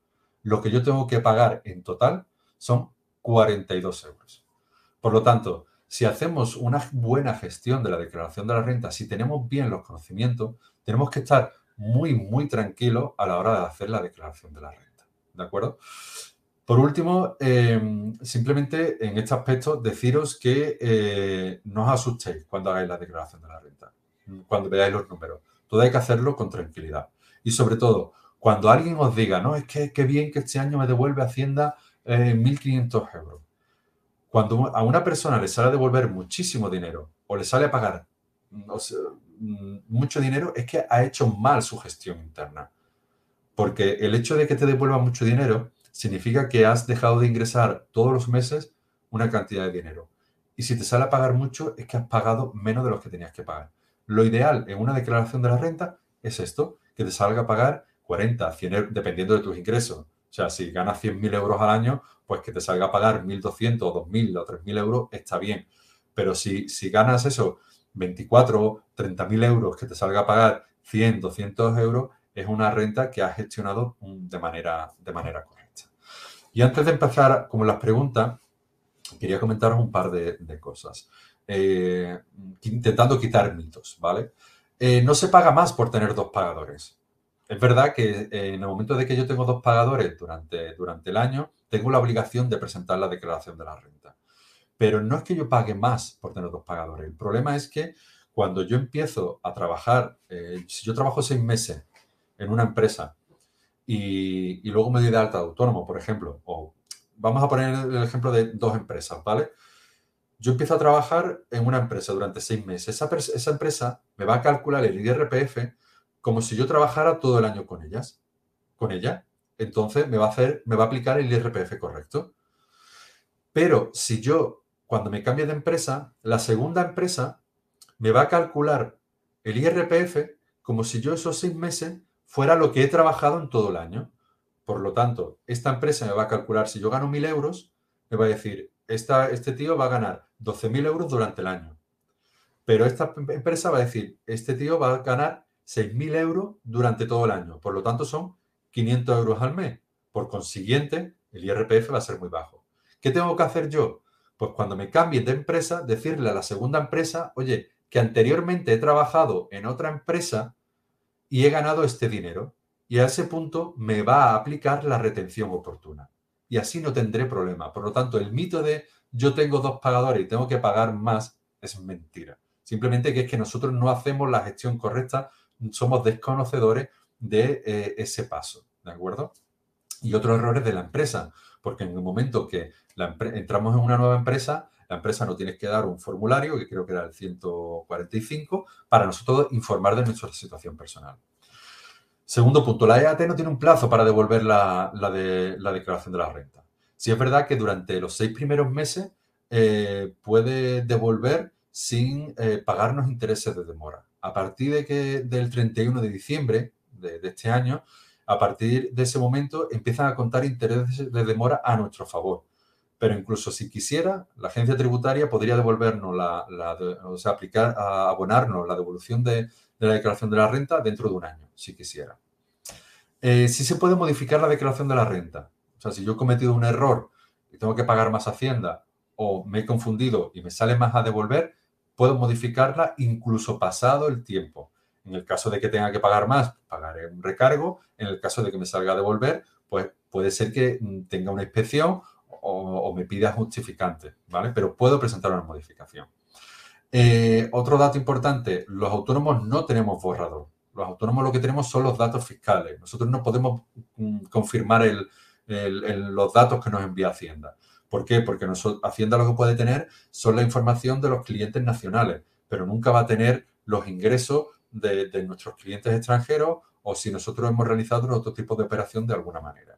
lo que yo tengo que pagar en total son 42 euros. Por lo tanto, si hacemos una buena gestión de la declaración de la renta, si tenemos bien los conocimientos, tenemos que estar muy, muy tranquilos a la hora de hacer la declaración de la renta. ¿De acuerdo? Por último, em, simplemente en este aspecto, deciros que eh, no os asustéis cuando hagáis la declaración de la renta, cuando veáis los números. Todo hay que hacerlo con tranquilidad. Y sobre todo, cuando alguien os diga, no, es que qué bien que este año me devuelve Hacienda 1.500 eh, euros. Cuando a una persona le sale a devolver muchísimo dinero o le sale a pagar mm, mm, mucho dinero, es que ha hecho mal su gestión interna. Porque el hecho de que te devuelva mucho dinero significa que has dejado de ingresar todos los meses una cantidad de dinero. Y si te sale a pagar mucho, es que has pagado menos de lo que tenías que pagar. Lo ideal en una declaración de la renta es esto, que te salga a pagar 40, 100 dependiendo de tus ingresos. O sea, si ganas 100.000 euros al año, pues que te salga a pagar 1.200 o 2.000 o 3.000 euros está bien. Pero si, si ganas eso, 24, 30.000 euros, que te salga a pagar 100, 200 euros, es una renta que has gestionado de manera, de manera correcta. Y antes de empezar con las preguntas, quería comentaros un par de, cosas. Eh, intentando quitar mitos, ¿vale? Eh, no se paga más por tener dos pagadores. Es verdad que eh, en el momento de que yo tengo dos pagadores durante, durante el año, tengo la obligación de presentar la declaración de la renta. Pero no es que yo pague más por tener dos pagadores. El problema es que cuando yo empiezo a trabajar, si yo trabajo seis meses en una empresa y, luego me doy de alta de autónomo, por ejemplo, o vamos a poner el ejemplo de dos empresas, ¿vale? Yo empiezo a trabajar en una empresa durante seis meses. Esa, esa empresa me va a calcular el IRPF como si yo trabajara todo el año con ellas, con ella. Entonces me va a hacer, me va a aplicar el IRPF correcto. Pero si yo, cuando me cambie de empresa, la segunda empresa me va a calcular el IRPF como si yo esos seis meses fuera lo que he trabajado en todo el año. Por lo tanto, esta empresa me va a calcular, si yo gano 1.000 euros, me va a decir, este tío va a ganar 12.000 euros durante el año. Pero esta empresa va a decir, este tío va a ganar 6.000 euros durante todo el año. Por lo tanto, son 500 euros al mes. Por consiguiente, el IRPF va a ser muy bajo. ¿Qué tengo que hacer yo? Pues cuando me cambie de empresa, decirle a la segunda empresa, oye, que anteriormente he trabajado en otra empresa y he ganado este dinero. Y a ese punto me va a aplicar la retención oportuna. Y así no tendré problema. Por lo tanto, el mito de yo tengo dos pagadores y tengo que pagar más es mentira. Simplemente que es que nosotros no hacemos la gestión correcta, somos desconocedores de eh, ese paso. ¿De acuerdo? Y otros errores de la empresa, porque en el momento que entramos en una nueva empresa, la empresa no tiene que dar un formulario, que creo que era el 145, para nosotros informar de nuestra situación personal. Segundo punto, la EAT no tiene un plazo para devolver la, la declaración de la renta. Si es verdad que durante los seis primeros meses eh, puede devolver sin eh, pagarnos intereses de demora. A partir de que, del 31 de diciembre de, este año, a partir de ese momento empiezan a contar intereses de demora a nuestro favor pero incluso si quisiera, la agencia tributaria podría devolvernos la, o sea, aplicar, abonarnos la devolución de, la declaración de la renta dentro de un año, si quisiera. Eh, si se puede modificar la declaración de la renta. O sea, si yo he cometido un error y tengo que pagar más Hacienda o me he confundido y me sale más a devolver, puedo modificarla incluso pasado el tiempo. En el caso de que tenga que pagar más, pagaré un recargo. En el caso de que me salga a devolver, pues puede ser que mm, tenga una inspección o, me pida justificante, ¿vale? Pero puedo presentar una modificación. Eh, otro dato importante, los autónomos no tenemos borrador. Los autónomos lo que tenemos son los datos fiscales. Nosotros no podemos mm, confirmar los datos que nos envía Hacienda. ¿Por qué? Porque Hacienda lo que puede tener son la información de los clientes nacionales, pero nunca va a tener los ingresos de nuestros clientes extranjeros o si nosotros hemos realizado otro tipo de operación de alguna manera.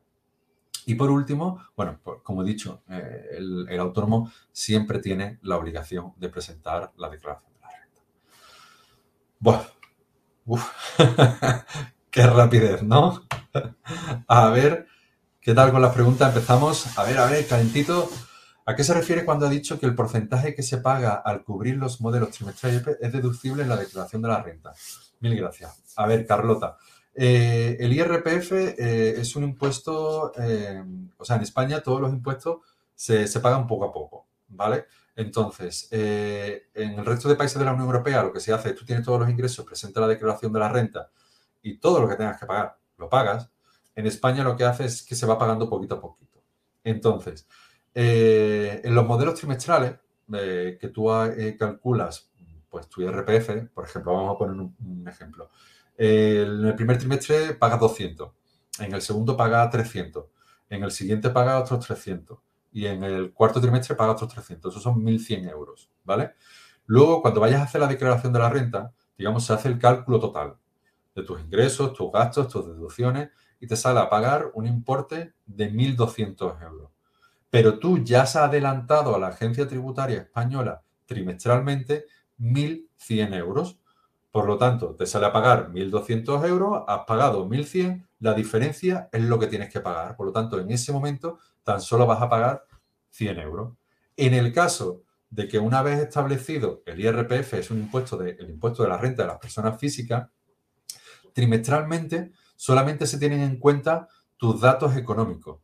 Y por último, bueno, pues, como he dicho, eh, el, autónomo siempre tiene la obligación de presentar la declaración de la renta. Bueno, uf, qué rapidez, ¿no? a ver, ¿qué tal con las preguntas? Empezamos. A ver, a ver, calentito. ¿A qué se refiere cuando ha dicho que el porcentaje que se paga al cubrir los modelos trimestrales es deducible en la declaración de la renta? Mil gracias. A ver, Carlota. Eh, el IRPF eh, es un impuesto, eh, o sea, en España todos los impuestos se, pagan poco a poco. ¿vale? Entonces, en el resto de países de la Unión Europea lo que se hace es tú tienes todos los ingresos, presenta la declaración de la renta y todo lo que tengas que pagar lo pagas. En España lo que hace es que se va pagando poquito a poquito. Entonces, en los modelos trimestrales que tú calculas pues tu IRPF, por ejemplo, vamos a poner un, ejemplo. En el primer trimestre pagas 200, en el segundo pagas 300, en el siguiente pagas otros 300 y en el cuarto trimestre paga otros 300. Esos son 1.100 euros, ¿vale? Luego, cuando vayas a hacer la declaración de la renta, digamos, se hace el cálculo total de tus ingresos, tus gastos, tus deducciones y te sale a pagar un importe de 1.200 euros. Pero tú ya has adelantado a la agencia tributaria española trimestralmente 1.100 euros. Por lo tanto, te sale a pagar 1.200 euros, has pagado 1.100, la diferencia es lo que tienes que pagar. Por lo tanto, en ese momento tan solo vas a pagar 100 euros. En el caso de que una vez establecido el IRPF es un impuesto de, el impuesto de la renta de las personas físicas, trimestralmente solamente se tienen en cuenta tus datos económicos.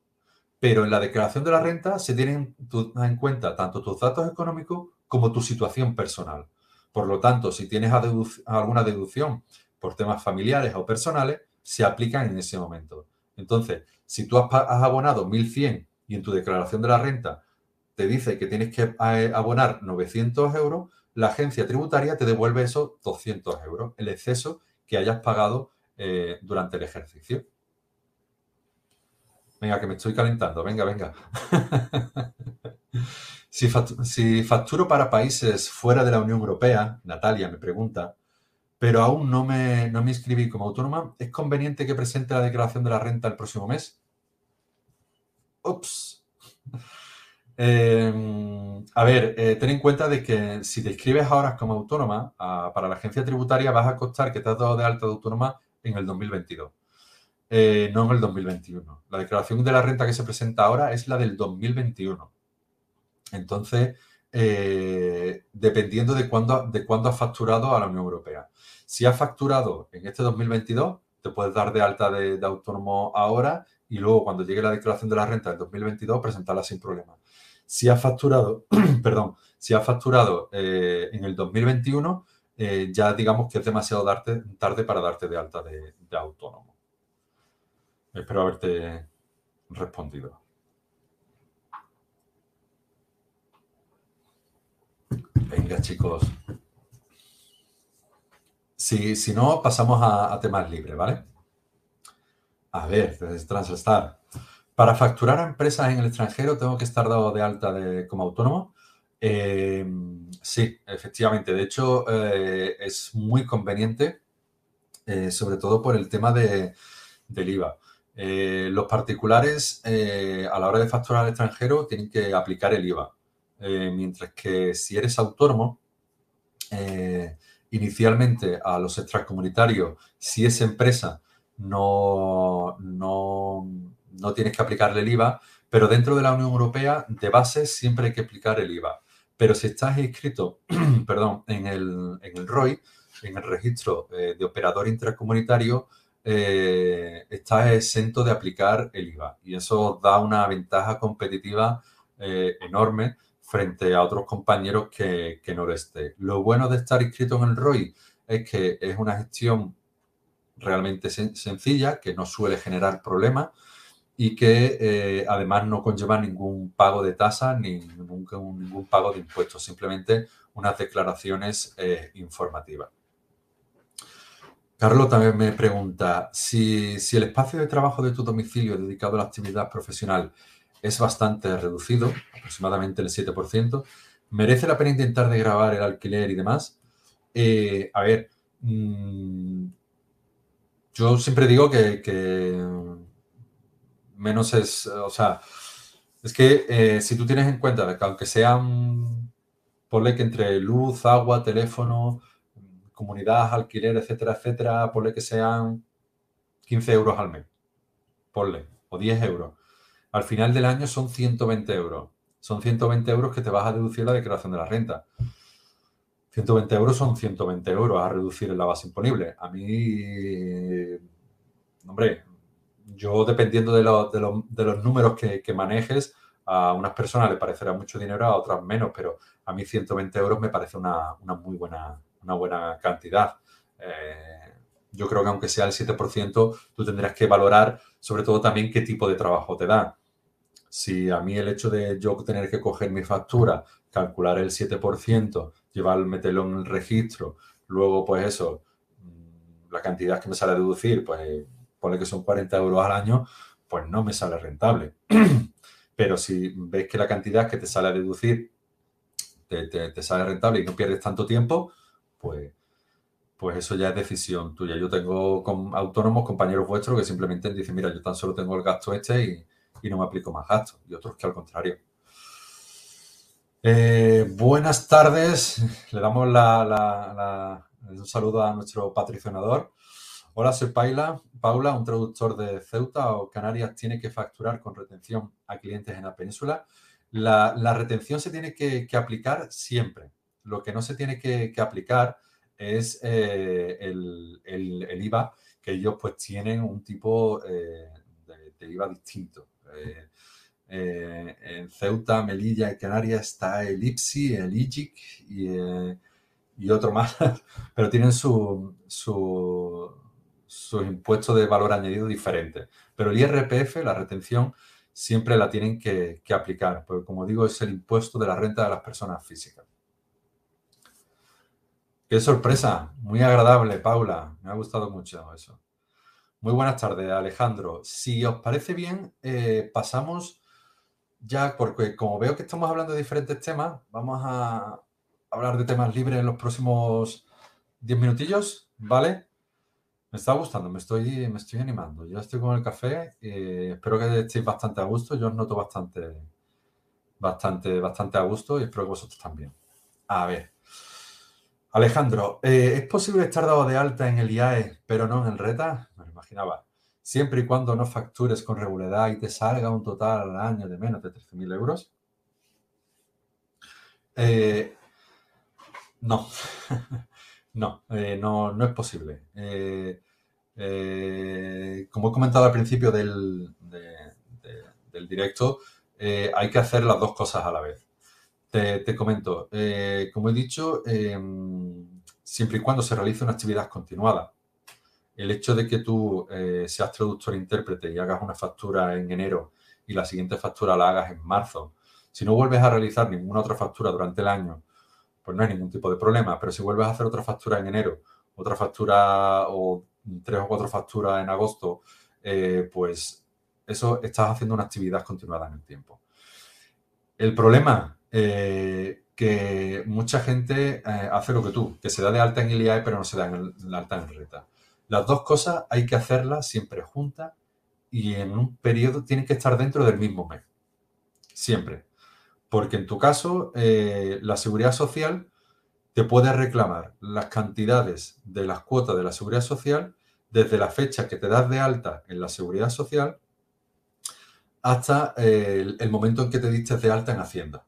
Pero en la declaración de la renta se tienen en cuenta tanto tus datos económicos como tu situación personal. Por lo tanto, si tienes alguna deducción por temas familiares o personales, se aplican en ese momento. Entonces, si tú has, abonado 1.100 y en tu declaración de la renta te dice que tienes que eh, abonar 900 euros, la agencia tributaria te devuelve esos 200 euros, el exceso que hayas pagado eh, durante el ejercicio. Venga, que me estoy calentando. Venga, venga. si, facturo, para países fuera de la Unión Europea, Natalia me pregunta, pero aún no me, no me inscribí como autónoma, ¿es conveniente que presente la declaración de la renta el próximo mes? Ups. Em, a ver, eh, ten en cuenta de que si te inscribes ahora como autónoma, para la agencia tributaria vas a costar que te has dado de alta de autónoma en el 2022, eh, no en el 2021. La declaración de la renta que se presenta ahora es la del 2021. Entonces, eh, dependiendo de cuándo, de cuándo has facturado a la Unión Europea. Si has facturado en este 2022, te puedes dar de alta de autónomo ahora y luego cuando llegue la declaración de la renta del 2022 presentarla sin problema. Si has facturado, perdón, si has facturado eh, en el 2021, eh, ya digamos que es demasiado tarde para darte de alta de, de autónomo. Espero haberte respondido. Venga, chicos. Si, si no, pasamos a, temas libres, ¿vale? A ver, desde Transestar. Para facturar a empresas en el extranjero tengo que estar dado de alta como autónomo. Eh, sí, efectivamente. De hecho, eh, es muy conveniente, eh, sobre todo por el tema de, del IVA. los particulares, a la hora de facturar al extranjero, tienen que aplicar el IVA. Mientras que si eres autónomo, inicialmente a los extracomunitarios, si es empresa, no, no, no tienes que aplicarle el IVA, pero dentro de la Unión Europea, de base, siempre hay que aplicar el IVA. Pero si estás inscrito, perdón, en el, en el ROI, en el registro eh, de operador intracomunitario, eh, estás exento de aplicar el IVA. Y eso da una ventaja competitiva eh, enorme frente a otros compañeros que, que no lo esté. Lo bueno de estar inscrito en el ROI es que es una gestión realmente sencilla, que no suele generar problemas y que eh, además no conlleva ningún pago de tasa ni ningún, ningún pago de impuestos, simplemente unas declaraciones eh, informativas. Carlos también me pregunta, si, si, el espacio de trabajo de tu domicilio dedicado a la actividad profesional es bastante reducido, aproximadamente el 7%, ¿merece la pena intentar de grabar el alquiler y demás? Eh, a ver, mmm, yo siempre digo que, menos es, o sea, es que eh, si tú tienes en cuenta que aunque sean, ponle que entre luz, agua, teléfono, comunidad, alquiler, etcétera, etcétera, ponle que sean 15 euros al mes, ponle, o 10 euros. Al final del año son 120 euros. Son 120 euros que te vas a deducir la declaración de la renta. 120 euros son 120 euros a reducir en la base imponible. A mí, hombre, yo dependiendo de, los números que, manejes, A unas personas le parecerá mucho dinero, a otras menos, pero a mí 120 euros me parece una, muy buena, una buena cantidad. Eh, yo creo que aunque sea el 7%, tú tendrás que valorar sobre todo también qué tipo de trabajo te da. Si a mí el hecho de yo tener que coger mi factura, calcular el 7%, llevar, meterlo en el registro, luego pues eso, mm, la cantidad que me sale a deducir, pues pone que son 40 euros al año, pues no me sale rentable. Pero si ves que la cantidad que te sale a deducir te, sale rentable y no pierdes tanto tiempo, pues, pues eso ya es decisión tuya. Yo tengo autónomos, compañeros vuestros, que simplemente dicen, mira, yo tan solo tengo el gasto este y, no me aplico más gastos. Y otros que al contrario. Eh, buenas tardes. Le damos un saludo a nuestro patrocinador. Hola, soy Paula, Paula, un traductor de Ceuta o Canarias tiene que facturar con retención a clientes en la península. La, retención se tiene que, aplicar siempre. Lo que no se tiene que, aplicar es eh, el, IVA, que ellos pues tienen un tipo eh, de, IVA distinto. Eh, en Ceuta, Melilla y Canarias está el IPSI, el IGIC y, otro más, pero tienen su, su sus impuestos de valor añadido diferentes. Pero el IRPF, la retención, siempre la tienen que, aplicar, porque como digo, es el impuesto de la renta de las personas físicas. Qué sorpresa, muy agradable, Paula, me ha gustado mucho eso. Muy buenas tardes, Alejandro. Si os parece bien, eh, pasamos ya, porque como veo que estamos hablando de diferentes temas, vamos a hablar de temas libres en los próximos 10 minutillos, ¿vale? Me está gustando, me estoy, me estoy animando. Yo estoy con el café, eh, espero que estéis bastante a gusto. Yo os noto bastante, bastante, bastante a gusto y espero que vosotros también. A ver. Alejandro, eh, ¿es posible estar dado de alta en el IAE, pero no en el RETA? Me lo imaginaba. Siempre y cuando no factures con regularidad y te salga un total al año de menos de 13.000 euros. Eh, no. No, eh, no, no es posible. Como he comentado al principio del directo, hay que hacer las dos cosas a la vez. Te, comento, como he dicho, siempre y cuando se realice una actividad continuada. El hecho de que tú seas traductor e intérprete y hagas una factura en enero y la siguiente factura la hagas en marzo, si no vuelves a realizar ninguna otra factura durante el año pues no hay ningún tipo de problema. Pero si vuelves a hacer otra factura en enero, otra factura o tres o cuatro facturas en agosto, eh, pues eso estás haciendo una actividad continuada en el tiempo. El problema eh, que mucha gente eh, hace lo que tú, que se da de alta en el IAE pero no se da el, alta en RETA. Las dos cosas hay que hacerlas siempre juntas y en un periodo tienen que estar dentro del mismo mes. Siempre. Porque en tu caso, eh, la seguridad social te puede reclamar las cantidades de las cuotas de la seguridad social desde la fecha que te das de alta en la seguridad social hasta eh, el, momento en que te diste de alta en Hacienda.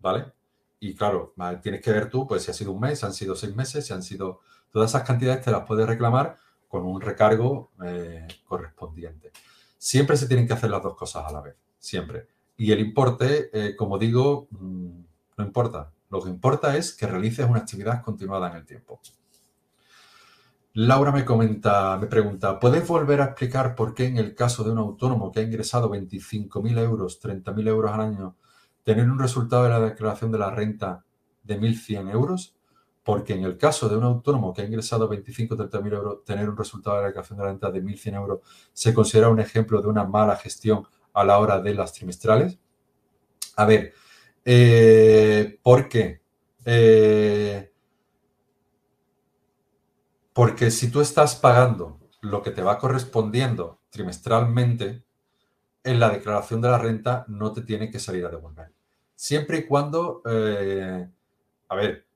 ¿Vale? Y claro, tienes que ver tú, pues si ha sido un mes, si han sido seis meses, si han sido... Todas esas cantidades te las puedes reclamar con un recargo eh, correspondiente. Siempre se tienen que hacer las dos cosas a la vez, siempre. Y el importe, eh, como digo, mm, no importa. Lo que importa es que realices una actividad continuada en el tiempo. Laura me comenta, me pregunta, ¿puedes volver a explicar por qué en el caso de un autónomo que ha ingresado 25.000 euros, 30.000 euros al año, tener un resultado de la declaración de la renta de 1.100 euros? Porque en el caso de un autónomo que ha ingresado 25 o 30.000 euros, tener un resultado de la declaración de la renta de 1.100 euros se considera un ejemplo de una mala gestión a la hora de las trimestrales. A ver, eh, ¿por qué? Eh, porque si tú estás pagando lo que te va correspondiendo trimestralmente, en la declaración de la renta no te tiene que salir a devolver. Siempre y cuando, eh, a ver,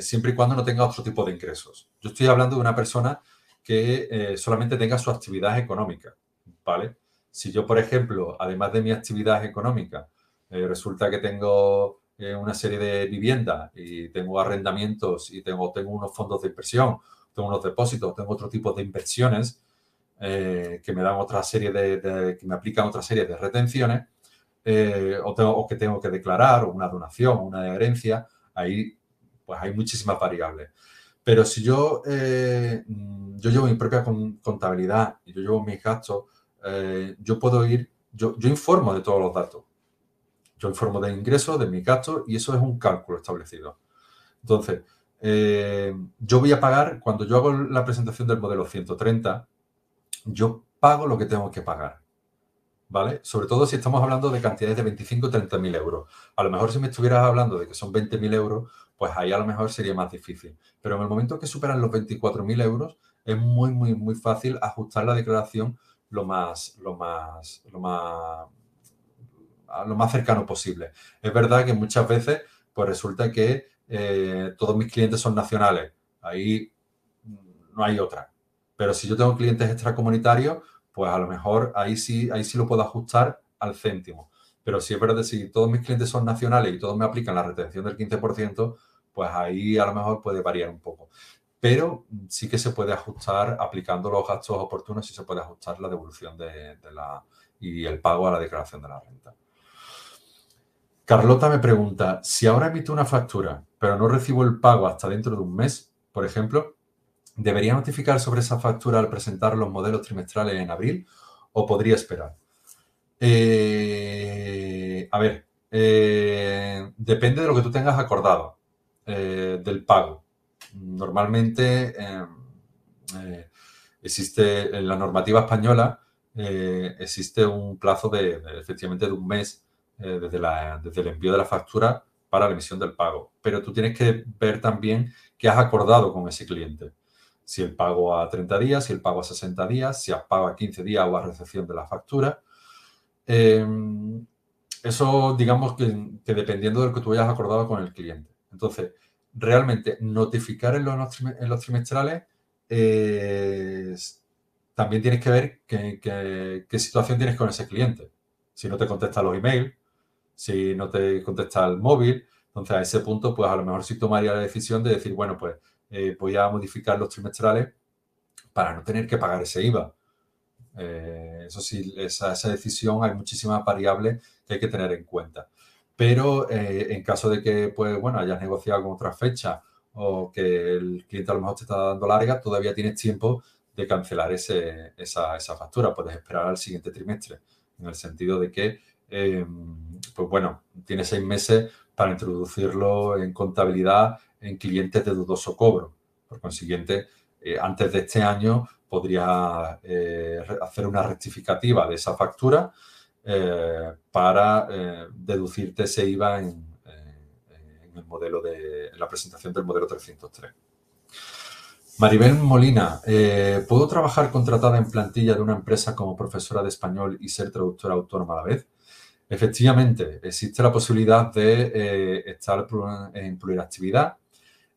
siempre y cuando no tenga otro tipo de ingresos. Yo estoy hablando de una persona que solamente tenga su actividad económica, ¿vale? Si yo, por ejemplo, además de mi actividad económica, eh, resulta que tengo eh, una serie de viviendas y tengo arrendamientos y tengo, tengo unos fondos de inversión, tengo unos depósitos, tengo otro tipo de inversiones eh, que me dan otra serie de, que me aplican otra serie de retenciones, eh, o, que tengo que declarar, o una donación, o una herencia, ahí pues hay muchísimas variables. Pero si yo, eh, yo llevo mi propia contabilidad y yo llevo mis gastos, eh, yo puedo ir, yo, yo informo de todos los datos. Yo informo de ingresos, de mis gastos y eso es un cálculo establecido. Entonces, yo voy a pagar, cuando yo hago la presentación del modelo 130, yo pago lo que tengo que pagar. ¿Vale? Sobre todo si estamos hablando de cantidades de 25 o 30 mil euros. A lo mejor si me estuvieras hablando de que son 20 mil euros, pues ahí a lo mejor sería más difícil. Pero en el momento que superan los 24 mil euros, es muy, muy, muy fácil ajustar la declaración lo más, lo más, lo más, lo más cercano posible. Es verdad que muchas veces, pues resulta que eh, todos mis clientes son nacionales. Ahí no hay otra. Pero si yo tengo clientes extracomunitarios, pues a lo mejor ahí sí, ahí sí lo puedo ajustar al céntimo. Pero si es verdad, si todos mis clientes son nacionales y todos me aplican la retención del 15%, pues ahí a lo mejor puede variar un poco. Pero sí que se puede ajustar aplicando los gastos oportunos, y se puede ajustar la devolución de, la, y el pago a la declaración de la renta. Carlota me pregunta, si ahora emito una factura, pero no recibo el pago hasta dentro de un mes, por ejemplo, ¿Debería notificar sobre esa factura al presentar los modelos trimestrales en abril o podría esperar? Eh, a ver, eh, depende de lo que tú tengas acordado eh, del pago. Normalmente existe en la normativa española existe un plazo de, efectivamente de un mes desde, desde el envío de la factura para la emisión del pago. Pero tú tienes que ver también qué has acordado con ese cliente si el pago a 30 días, si el pago a 60 días, si has pago a 15 días o a recepción de la factura. Em, eso, digamos que, dependiendo de lo que tú hayas acordado con el cliente. Entonces, realmente notificar en los, trimestrales también tienes que ver qué, situación tienes con ese cliente. Si no te contesta los emails, si no te contesta el móvil, entonces a ese punto, pues a lo mejor sí tomaría la decisión de decir, bueno, pues eh, voy a modificar los trimestrales para no tener que pagar ese IVA. Eh, eso sí, esa, decisión hay muchísimas variables que hay que tener en cuenta. Pero eh, en caso de que, pues, bueno, hayas negociado con otra fecha o que el cliente a lo mejor te está dando larga, todavía tienes tiempo de cancelar esa, esa, factura. Puedes esperar al siguiente trimestre, en el sentido de que, pues bueno, tienes seis meses para introducirlo en contabilidad en clientes de dudoso cobro. Por consiguiente, eh, antes de este año podría eh, hacer una rectificativa de esa factura eh, para deducirte ese IVA en, el modelo de la presentación del modelo 303. Maribel Molina, ¿puedo trabajar contratada en plantilla de una empresa como profesora de español y ser traductora autónoma a la vez? Efectivamente, existe la posibilidad de estar en pluriactividad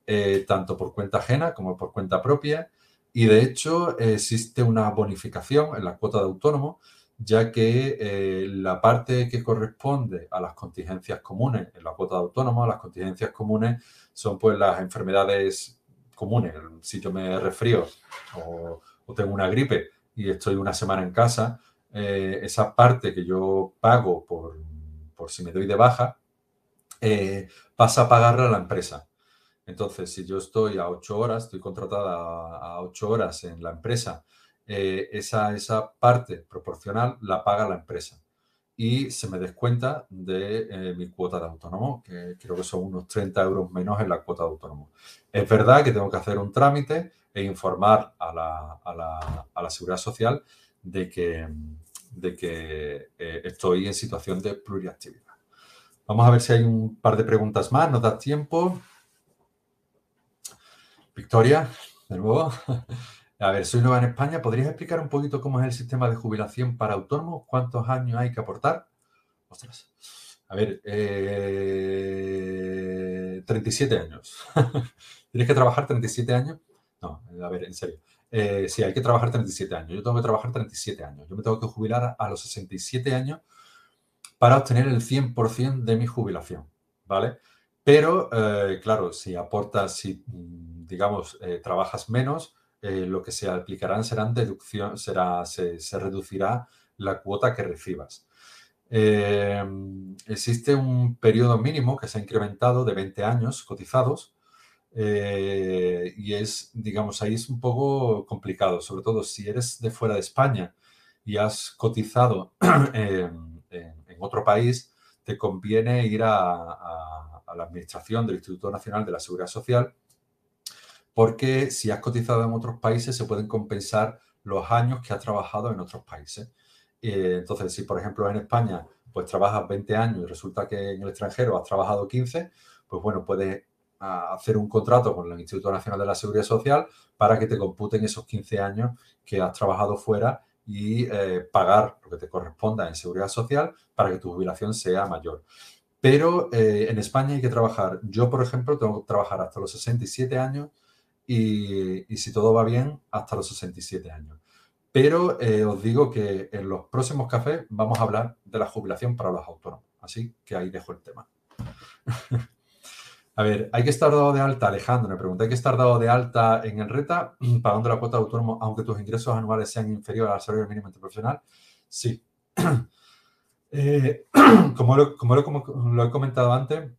eh, tanto por cuenta ajena como por cuenta propia. Y de hecho existe una bonificación en la cuota de autónomo, ya que eh, la parte que corresponde a las contingencias comunes en la cuota de autónomo, las contingencias comunes son pues las enfermedades comunes. Si yo me resfrío o, tengo una gripe y estoy una semana en casa, eh, esa parte que yo pago por, por si me doy de baja, pasa a pagarla a la empresa. Entonces, si yo estoy a ocho horas, estoy contratada a ocho horas en la empresa, eh, esa, esa parte proporcional la paga la empresa y se me descuenta de eh, mi cuota de autónomo, que creo que son unos 30 euros menos en la cuota de autónomo. Es verdad que tengo que hacer un trámite e informar a la, a la, a la Seguridad Social de que, de que eh, estoy en situación de pluriactividad. Vamos a ver si hay un par de preguntas más, nos da tiempo. Victoria, de nuevo. A ver, soy nueva en España. ¿Podrías explicar un poquito cómo es el sistema de jubilación para autónomos? ¿Cuántos años hay que aportar? Ostras. A ver, 37 eh, años. ¿Tienes que trabajar 37 años? No, a ver, en serio. Eh, sí, hay que trabajar 37 años. Yo tengo que trabajar 37 años. Yo me tengo que jubilar a los 67 años para obtener el 100% de mi jubilación, ¿vale? Pero, eh, claro, si aportas, si, mm, digamos, eh, trabajas menos, eh, lo que se aplicarán serán deducción, será, se, reducirá la cuota que recibas. existe un periodo mínimo que se ha incrementado de 20 años cotizados y es, digamos, ahí es un poco complicado, sobre todo si eres de fuera de España y has cotizado en, otro país, te conviene ir a, la administración del Instituto Nacional de la Seguridad Social porque si has cotizado en otros países se pueden compensar los años que has trabajado en otros países. Eh, entonces, si por ejemplo en España pues trabajas 20 años y resulta que en el extranjero has trabajado 15, pues bueno, puedes hacer un contrato con el Instituto Nacional de la Seguridad Social para que te computen esos 15 años que has trabajado fuera y eh, pagar lo que te corresponda en seguridad social para que tu jubilación sea mayor. Pero eh, en España hay que trabajar. Yo, por ejemplo, tengo que trabajar hasta los 67 años y, y si todo va bien, hasta los 67 años. Pero eh, os digo que en los próximos cafés vamos a hablar de la jubilación para los autónomos. Así que ahí dejo el tema. a ver, ¿hay que estar dado de alta, Alejandro? Me pregunta, ¿hay que estar dado de alta en el RETA pagando la cuota de autónomo aunque tus ingresos anuales sean inferiores al salario mínimo interprofesional? Sí. Eh, como, lo, he comentado antes,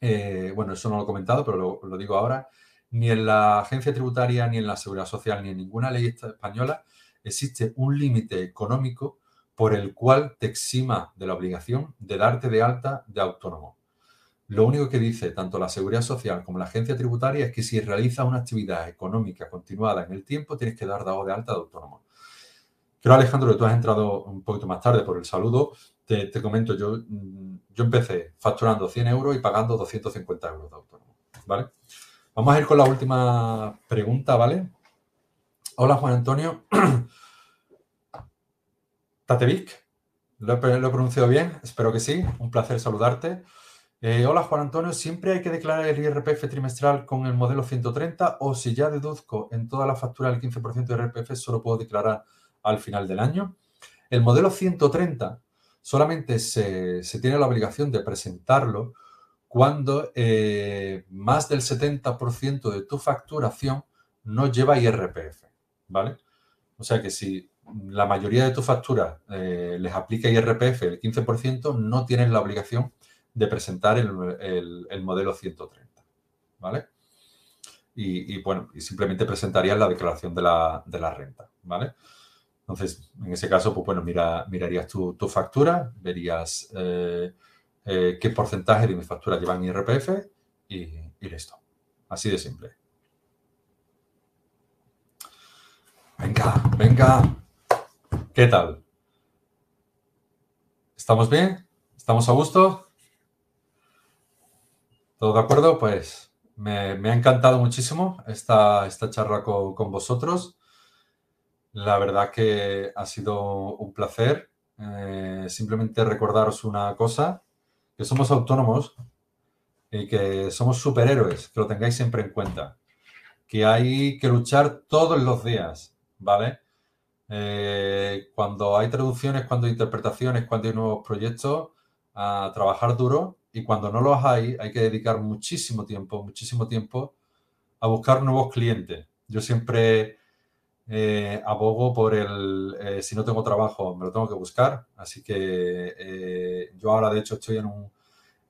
eh, bueno, eso no lo he comentado, pero lo digo ahora, ni en la agencia tributaria, ni en la seguridad social, ni en ninguna ley española existe un límite económico por el cual te exima de la obligación de darte de alta de autónomo. Lo único que dice tanto la Seguridad Social como la Agencia Tributaria es que si realizas una actividad económica continuada en el tiempo, tienes que dar dado de alta de autónomo. Creo, Alejandro, que tú has entrado un poquito más tarde por el saludo. Te, comento, yo, yo empecé facturando 100 euros y pagando 250 euros de autónomo. ¿Vale? Vamos a ir con la última pregunta, ¿vale? Hola, Juan Antonio. Tatevic, ¿lo he, pronunciado bien? Espero que sí. Un placer saludarte. Eh, hola, Juan Antonio. ¿Siempre hay que declarar el IRPF trimestral con el modelo 130 o si ya deduzco en toda la factura el 15% de IRPF, solo puedo declarar al final del año? El modelo 130 solamente se, tiene la obligación de presentarlo cuando eh, más del 70% de tu facturación no lleva IRPF. ¿vale? O sea que si la mayoría de tus facturas eh, les aplica IRPF el 15%, no tienes la obligación de presentar el, modelo 130, ¿vale? Y, bueno, y simplemente presentarías la declaración de la, renta, ¿vale? Entonces, en ese caso, pues bueno, mira, mirarías tu, factura, verías eh, eh, qué porcentaje de mi factura llevan IRPF y, y listo. Así de simple. Venga, venga. ¿Qué tal? ¿Estamos bien? ¿Estamos a gusto? ¿Todo de acuerdo? Pues me, ha encantado muchísimo esta, esta charla con, vosotros. La verdad que ha sido un placer. Eh, simplemente recordaros una cosa, que somos autónomos y que somos superhéroes, que lo tengáis siempre en cuenta. Que hay que luchar todos los días ¿vale? Eh, cuando hay traducciones, cuando hay interpretaciones, cuando hay nuevos proyectos, a trabajar duro y cuando no los hay, hay que dedicar muchísimo tiempo, muchísimo tiempo a buscar nuevos clientes. Yo siempre eh, abogo por el, eh, si no tengo trabajo, me lo tengo que buscar. Así que yo ahora, de hecho, estoy en un,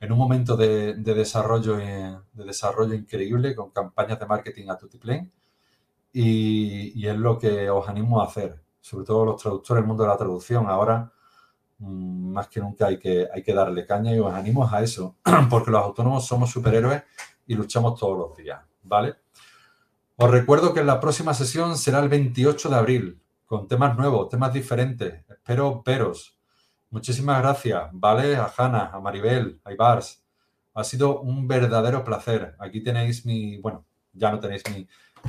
en un momento de, desarrollo, de desarrollo increíble con campañas de marketing a tutiplén y, es lo que os animo a hacer, sobre todo los traductores del mundo de la traducción. Ahora, más que nunca, hay que, hay que darle caña y os animo a eso, porque los autónomos somos superhéroes y luchamos todos los días, ¿vale? Os recuerdo que la próxima sesión será el 28 de abril, con temas nuevos, temas diferentes. Espero veros. Muchísimas gracias, ¿vale? A Hanna, a Maribel, a Ibars. Ha sido un verdadero placer. Aquí tenéis mi, bueno, ya no tenéis mi,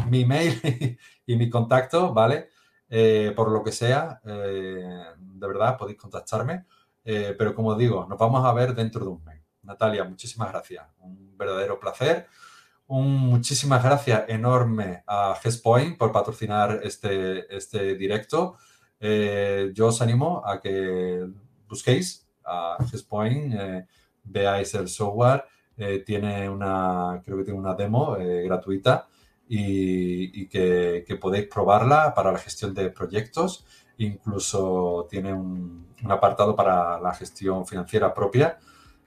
mi mail y mi contacto, ¿vale? Eh, por lo que sea, eh, de verdad podéis contactarme. Eh, pero como digo, nos vamos a ver dentro de un mes. Natalia, muchísimas gracias. Un verdadero placer. Un muchísimas gracias enorme a Gespoint por patrocinar este, este directo. yo os animo a que busquéis a Gespoint, veáis el software. tiene una, creo que tiene una demo gratuita y, que, podéis probarla para la gestión de proyectos. incluso tiene un, apartado para la gestión financiera propia.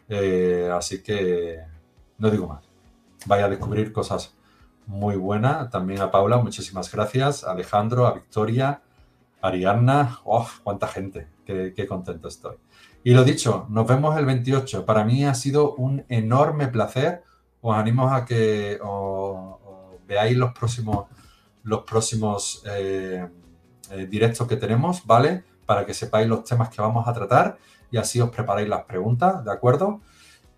Eh, así que no digo más. Vaya a descubrir cosas muy buenas. También a Paula, muchísimas gracias. A Alejandro, a Victoria, a Ariadna. ¡Oh, cuánta gente! Qué, qué contento estoy. Y lo dicho, nos vemos el 28. Para mí ha sido un enorme placer. Os animo a que veáis los próximos, los próximos eh, eh, directos que tenemos, ¿vale? Para que sepáis los temas que vamos a tratar y así os preparáis las preguntas, ¿de acuerdo?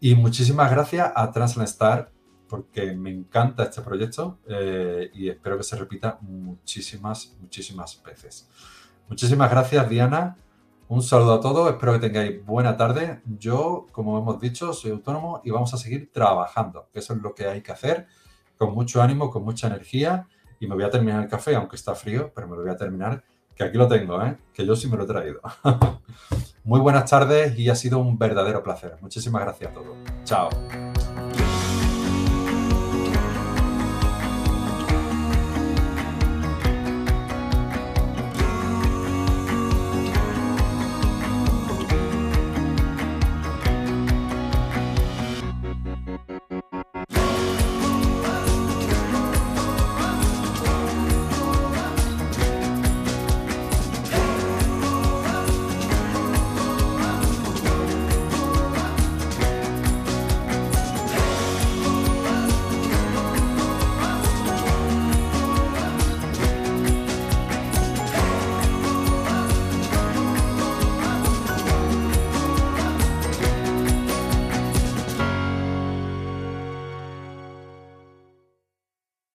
Y muchísimas gracias a Translanstar porque me encanta este proyecto eh, y espero que se repita muchísimas, muchísimas veces. Muchísimas gracias, Diana. Un saludo a todos, espero que tengáis buena tarde. Yo, como hemos dicho, soy autónomo y vamos a seguir trabajando, eso es lo que hay que hacer, con mucho ánimo, con mucha energía. Y me voy a terminar el café, aunque está frío, pero me lo voy a terminar, que aquí lo tengo, ¿eh? que yo sí me lo he traído. Muy buenas tardes y ha sido un verdadero placer. Muchísimas gracias a todos. Chao.